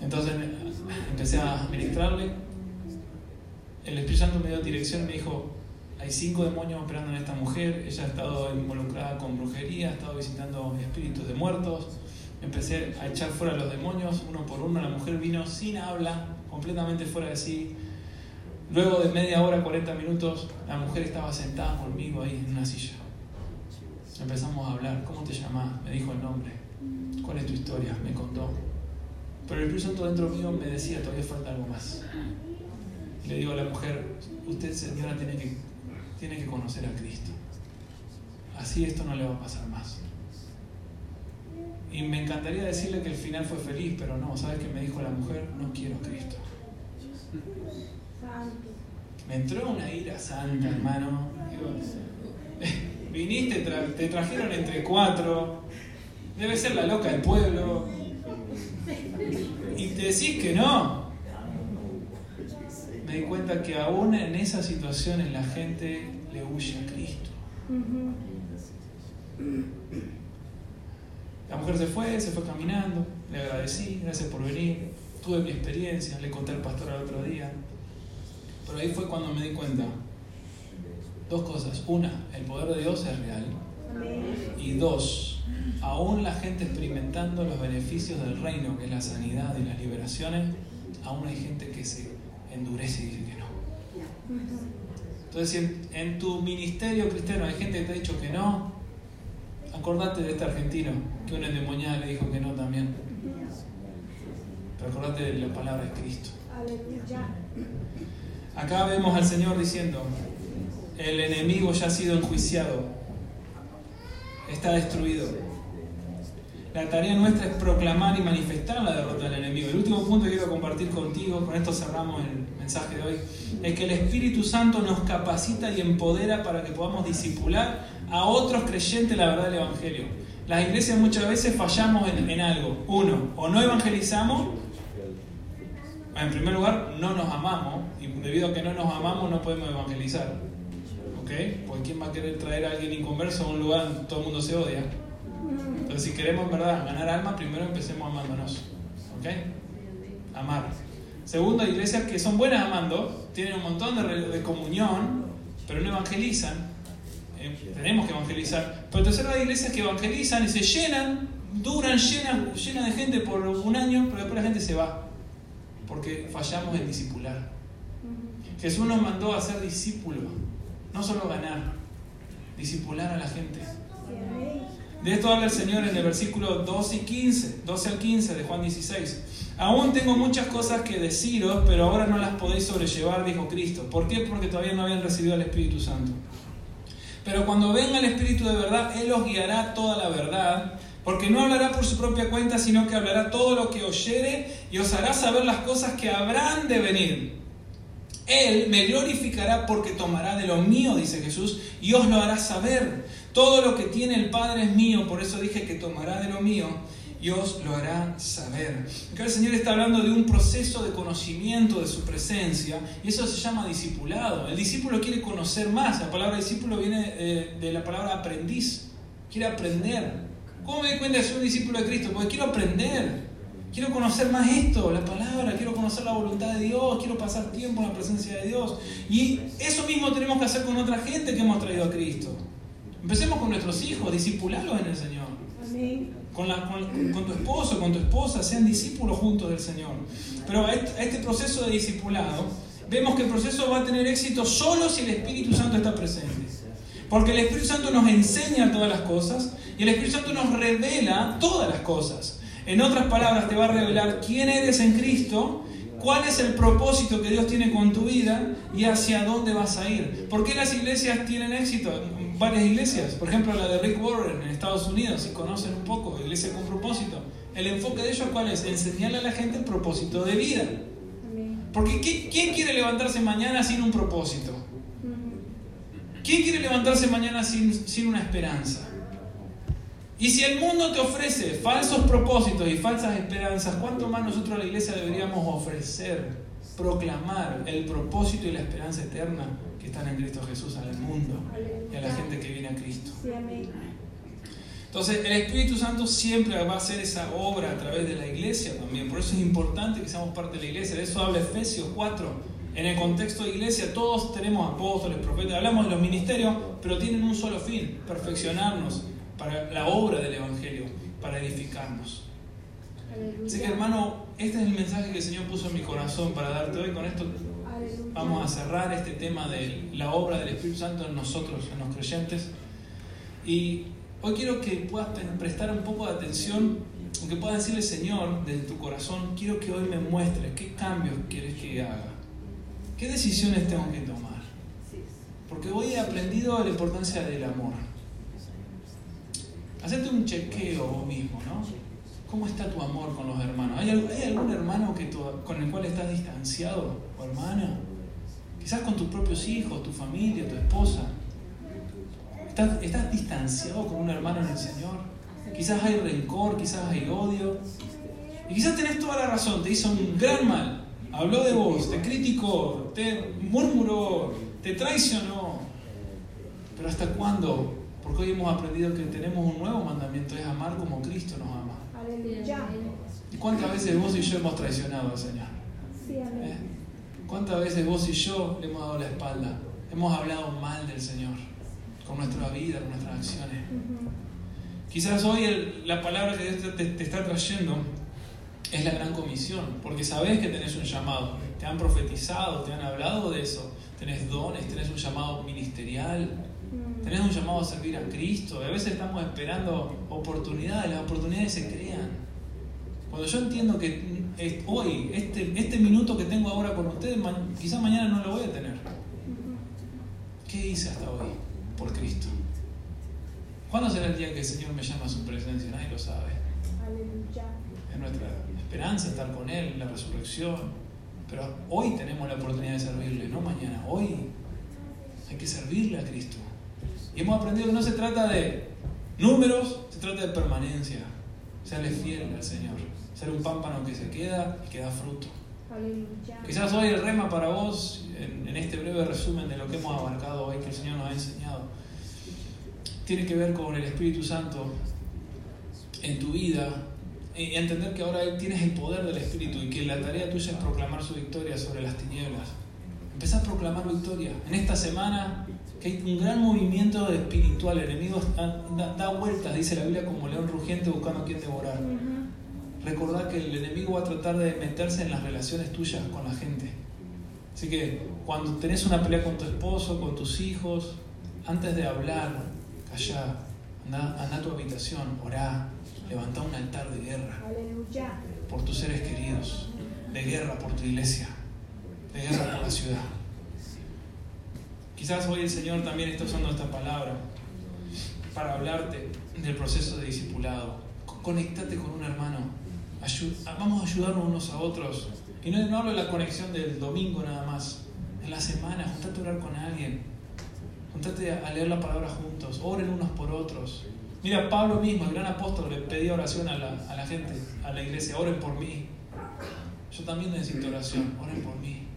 Entonces empecé a ministrarle. El Espíritu Santo me dio dirección y me dijo, hay cinco demonios operando en esta mujer, ella ha estado involucrada con brujería, ha estado visitando espíritus de muertos. Empecé a echar fuera a los demonios, uno por uno, la mujer vino sin habla, completamente fuera de sí. Luego de media hora, 40 minutos, la mujer estaba sentada conmigo ahí en una silla. Empezamos a hablar, ¿cómo te llamas? Me dijo el nombre. ¿Cuál es tu historia? Me contó. Pero el Espíritu Santo dentro mío me decía, todavía falta algo más. Le digo a la mujer, usted señora tiene que, tiene que conocer a Cristo. Así esto no le va a pasar más. Y me encantaría decirle que el final fue feliz, pero no, ¿sabes qué me dijo la mujer? No quiero Cristo. Me entró una ira santa, hermano. Viniste, te trajeron entre cuatro. Debe ser la loca del pueblo. Y te decís que no. Me di cuenta que aún en esas situaciones la gente le huye a Cristo. Mujer se fue, se fue caminando, le agradecí, gracias por venir, tuve mi experiencia, le conté al pastor al otro día. Pero ahí fue cuando me di cuenta. Dos cosas. Una, el poder de Dios es real. Y dos, aún la gente experimentando los beneficios del reino, que es la sanidad y las liberaciones, aún hay gente que se endurece y dice que no. Entonces, si en, en tu ministerio cristiano hay gente que te ha dicho que no, acordate de este argentino que una endemoniada le dijo que no también. Pero acordate de la palabra de Cristo. Acá vemos al Señor diciendo, el enemigo ya ha sido enjuiciado, está destruido. La tarea nuestra es proclamar y manifestar la derrota del enemigo. El último punto que quiero compartir contigo, con esto cerramos el mensaje de hoy, es que el Espíritu Santo nos capacita y empodera para que podamos disipular a otros creyentes la verdad del Evangelio. Las iglesias muchas veces fallamos en, en algo. Uno, o no evangelizamos, en primer lugar, no nos amamos, y debido a que no nos amamos no podemos evangelizar. ¿Ok? Porque ¿quién va a querer traer a alguien inconverso a un lugar donde todo el mundo se odia? Entonces, si queremos verdad ganar alma, primero empecemos amándonos. ¿Ok? Amar. Segundo, iglesias que son buenas amando, tienen un montón de, de comunión, pero no evangelizan. Tenemos que evangelizar. Pero tercero, hay iglesias que evangelizan y se llenan, duran, llenan, llenan de gente por un año, pero después la gente se va. Porque fallamos en discipular. Jesús nos mandó a ser discípulos, no solo ganar, discipular a la gente. De esto habla el Señor en el versículo 12 y 15, 12 al 15 de Juan 16. Aún tengo muchas cosas que deciros, pero ahora no las podéis sobrellevar, dijo Cristo. ¿Por qué? Porque todavía no habían recibido al Espíritu Santo. Pero cuando venga el Espíritu de verdad, Él os guiará toda la verdad, porque no hablará por su propia cuenta, sino que hablará todo lo que oyere y os hará saber las cosas que habrán de venir. Él me glorificará porque tomará de lo mío, dice Jesús, y os lo hará saber. Todo lo que tiene el Padre es mío, por eso dije que tomará de lo mío y os lo hará saber. Acá el Señor está hablando de un proceso de conocimiento de su presencia y eso se llama discipulado. El discípulo quiere conocer más. La palabra discípulo viene eh, de la palabra aprendiz. Quiere aprender. ¿Cómo me doy cuenta de ser un discípulo de Cristo? Porque quiero aprender. Quiero conocer más esto, la palabra, quiero conocer la voluntad de Dios, quiero pasar tiempo en la presencia de Dios. Y eso mismo tenemos que hacer con otra gente que hemos traído a Cristo. Empecemos con nuestros hijos, discipularlos en el Señor. Amén. Con, tu esposo, con tu esposa, sean discípulos juntos del Señor. Pero a este, a este proceso de discipulado, vemos que el proceso va a tener éxito solo si el Espíritu Santo está presente. Porque el Espíritu Santo nos enseña todas las cosas y el Espíritu Santo nos revela todas las cosas. En otras palabras, te va a revelar quién eres en Cristo, cuál es el propósito que Dios tiene con tu vida y hacia dónde vas a ir. ¿Por qué las iglesias tienen éxito? Varias iglesias, por ejemplo la de Rick Warren en Estados Unidos, si conocen un poco, iglesia con propósito. El enfoque de ellos cuál es? Enseñarle a la gente el propósito de vida. Porque ¿qui- ¿quién quiere levantarse mañana sin un propósito? ¿Quién quiere levantarse mañana sin, sin una esperanza? Y si el mundo te ofrece falsos propósitos y falsas esperanzas, ¿cuánto más nosotros la iglesia deberíamos ofrecer, proclamar el propósito y la esperanza eterna que están en Cristo Jesús al mundo y a la gente que viene a Cristo? Entonces, el Espíritu Santo siempre va a hacer esa obra a través de la iglesia también. Por eso es importante que seamos parte de la iglesia. De eso habla Efesios 4. En el contexto de iglesia, todos tenemos apóstoles, profetas, hablamos de los ministerios, pero tienen un solo fin: perfeccionarnos para la obra del Evangelio, para edificarnos. Así que, hermano, este es el mensaje que el Señor puso en mi corazón para darte hoy. Con esto. Vamos a cerrar este tema de la obra del Espíritu Santo en nosotros, en los creyentes. Y hoy quiero que puedas pre- prestar un poco de atención, aunque puedas decirle, Señor, desde tu corazón, quiero que hoy me muestres qué cambios quieres que haga, qué decisiones tengo que tomar. Porque hoy he aprendido la importancia del amor. Hacete un chequeo vos mismo, ¿no? ¿Cómo está tu amor con los hermanos? ¿Hay, al- hay algún hermano con el cual estás distanciado o hermana? Quizás con tus propios hijos, tu familia, tu esposa. ¿Estás, estás distanciado con un hermano en el Señor? Quizás hay rencor, quizás hay odio. Y quizás tenés toda la razón, te hizo un gran mal. Habló de vos, te criticó, te murmuró, te traicionó. Pero ¿hasta cuándo? Porque hoy hemos aprendido que tenemos un nuevo mandamiento, es amar como Cristo nos ama. Aleluya. ¿Y cuántas veces vos y yo hemos traicionado al Señor? Sí, ¿Eh? amén. ¿Cuántas veces vos y yo le hemos dado la espalda? Hemos hablado mal del Señor. con nuestra vida, con nuestras acciones. Quizás hoy el- la palabra que Dios te, te está trayendo es la gran comisión, porque sabes que tenés un llamado, te han profetizado, te han hablado de eso, tenés dones, tenés un llamado ministerial. Tenés un llamado a servir a Cristo, y a veces estamos esperando oportunidades, las oportunidades se crean. Cuando yo entiendo que es- hoy, este, este minuto que tengo ahora con ustedes, ma- quizás mañana no lo voy a tener. ¿Qué hice hasta hoy por Cristo? ¿Cuándo será el día que el Señor me llama a su presencia? Nadie lo sabe. Es nuestra esperanza estar con Él la resurrección. Pero hoy tenemos la oportunidad de servirle, no mañana. Hoy hay que servirle a Cristo. Y hemos aprendido que no se trata de números, se trata de permanencia. Serle fiel al Señor. Ser un pámpano que se queda y que da fruto. Aleluya. Quizás hoy el rema para vos, en, en este breve resumen de lo que hemos abarcado hoy, que el Señor nos ha enseñado, tiene que ver con el Espíritu Santo en tu vida y entender que ahora tienes el poder del Espíritu y que la tarea tuya es proclamar su victoria sobre las tinieblas. Empezá a proclamar victoria. En esta semana que hay un gran movimiento espiritual, el enemigo da, vueltas, dice la Biblia, como león rugiente buscando a quien devorar. Ujú. Recordá que el enemigo va a tratar de meterse en las relaciones tuyas con la gente. Así que cuando tenés una pelea con tu esposo, con tus hijos, antes de hablar, callá, anda, anda a tu habitación, orá, levantá un altar de guerra por tus seres queridos, de guerra por tu iglesia, de guerra por la ciudad. Quizás hoy el Señor también está usando esta palabra para hablarte del proceso de discipulado. Co- Conectate con un hermano. Vamos a ayudarnos unos a otros. Y no, hablo de la conexión del domingo nada más. En la semana, juntate a orar con alguien. Juntate a leer la palabra juntos. Oren unos por otros. Mira, Pablo mismo, el gran apóstol, le pedía oración a la, a la gente, a la iglesia. Oren por mí. Yo también necesito oración. Oren por mí.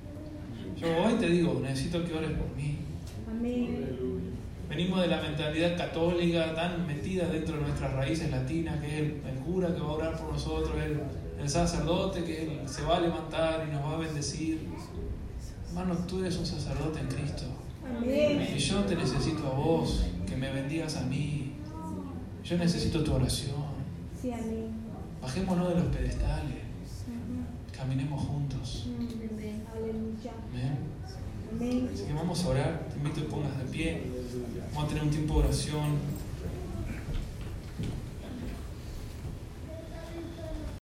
Yo hoy te digo, necesito que ores por mí. Amén. Venimos de la mentalidad católica tan metida dentro de nuestras raíces latinas, que es el, el cura que va a orar por nosotros, el, el sacerdote que él se va a levantar y nos va a bendecir. Hermano, tú eres un sacerdote en Cristo. Amén. Y yo te necesito a vos, que me bendigas a mí. Yo necesito tu oración. Sí, amén. Bajémonos de los pedestales, caminemos juntos. Aleluya. Amén. Amén. Así que vamos a orar, invito a que pongas de pie. Vamos a tener un tiempo de oración.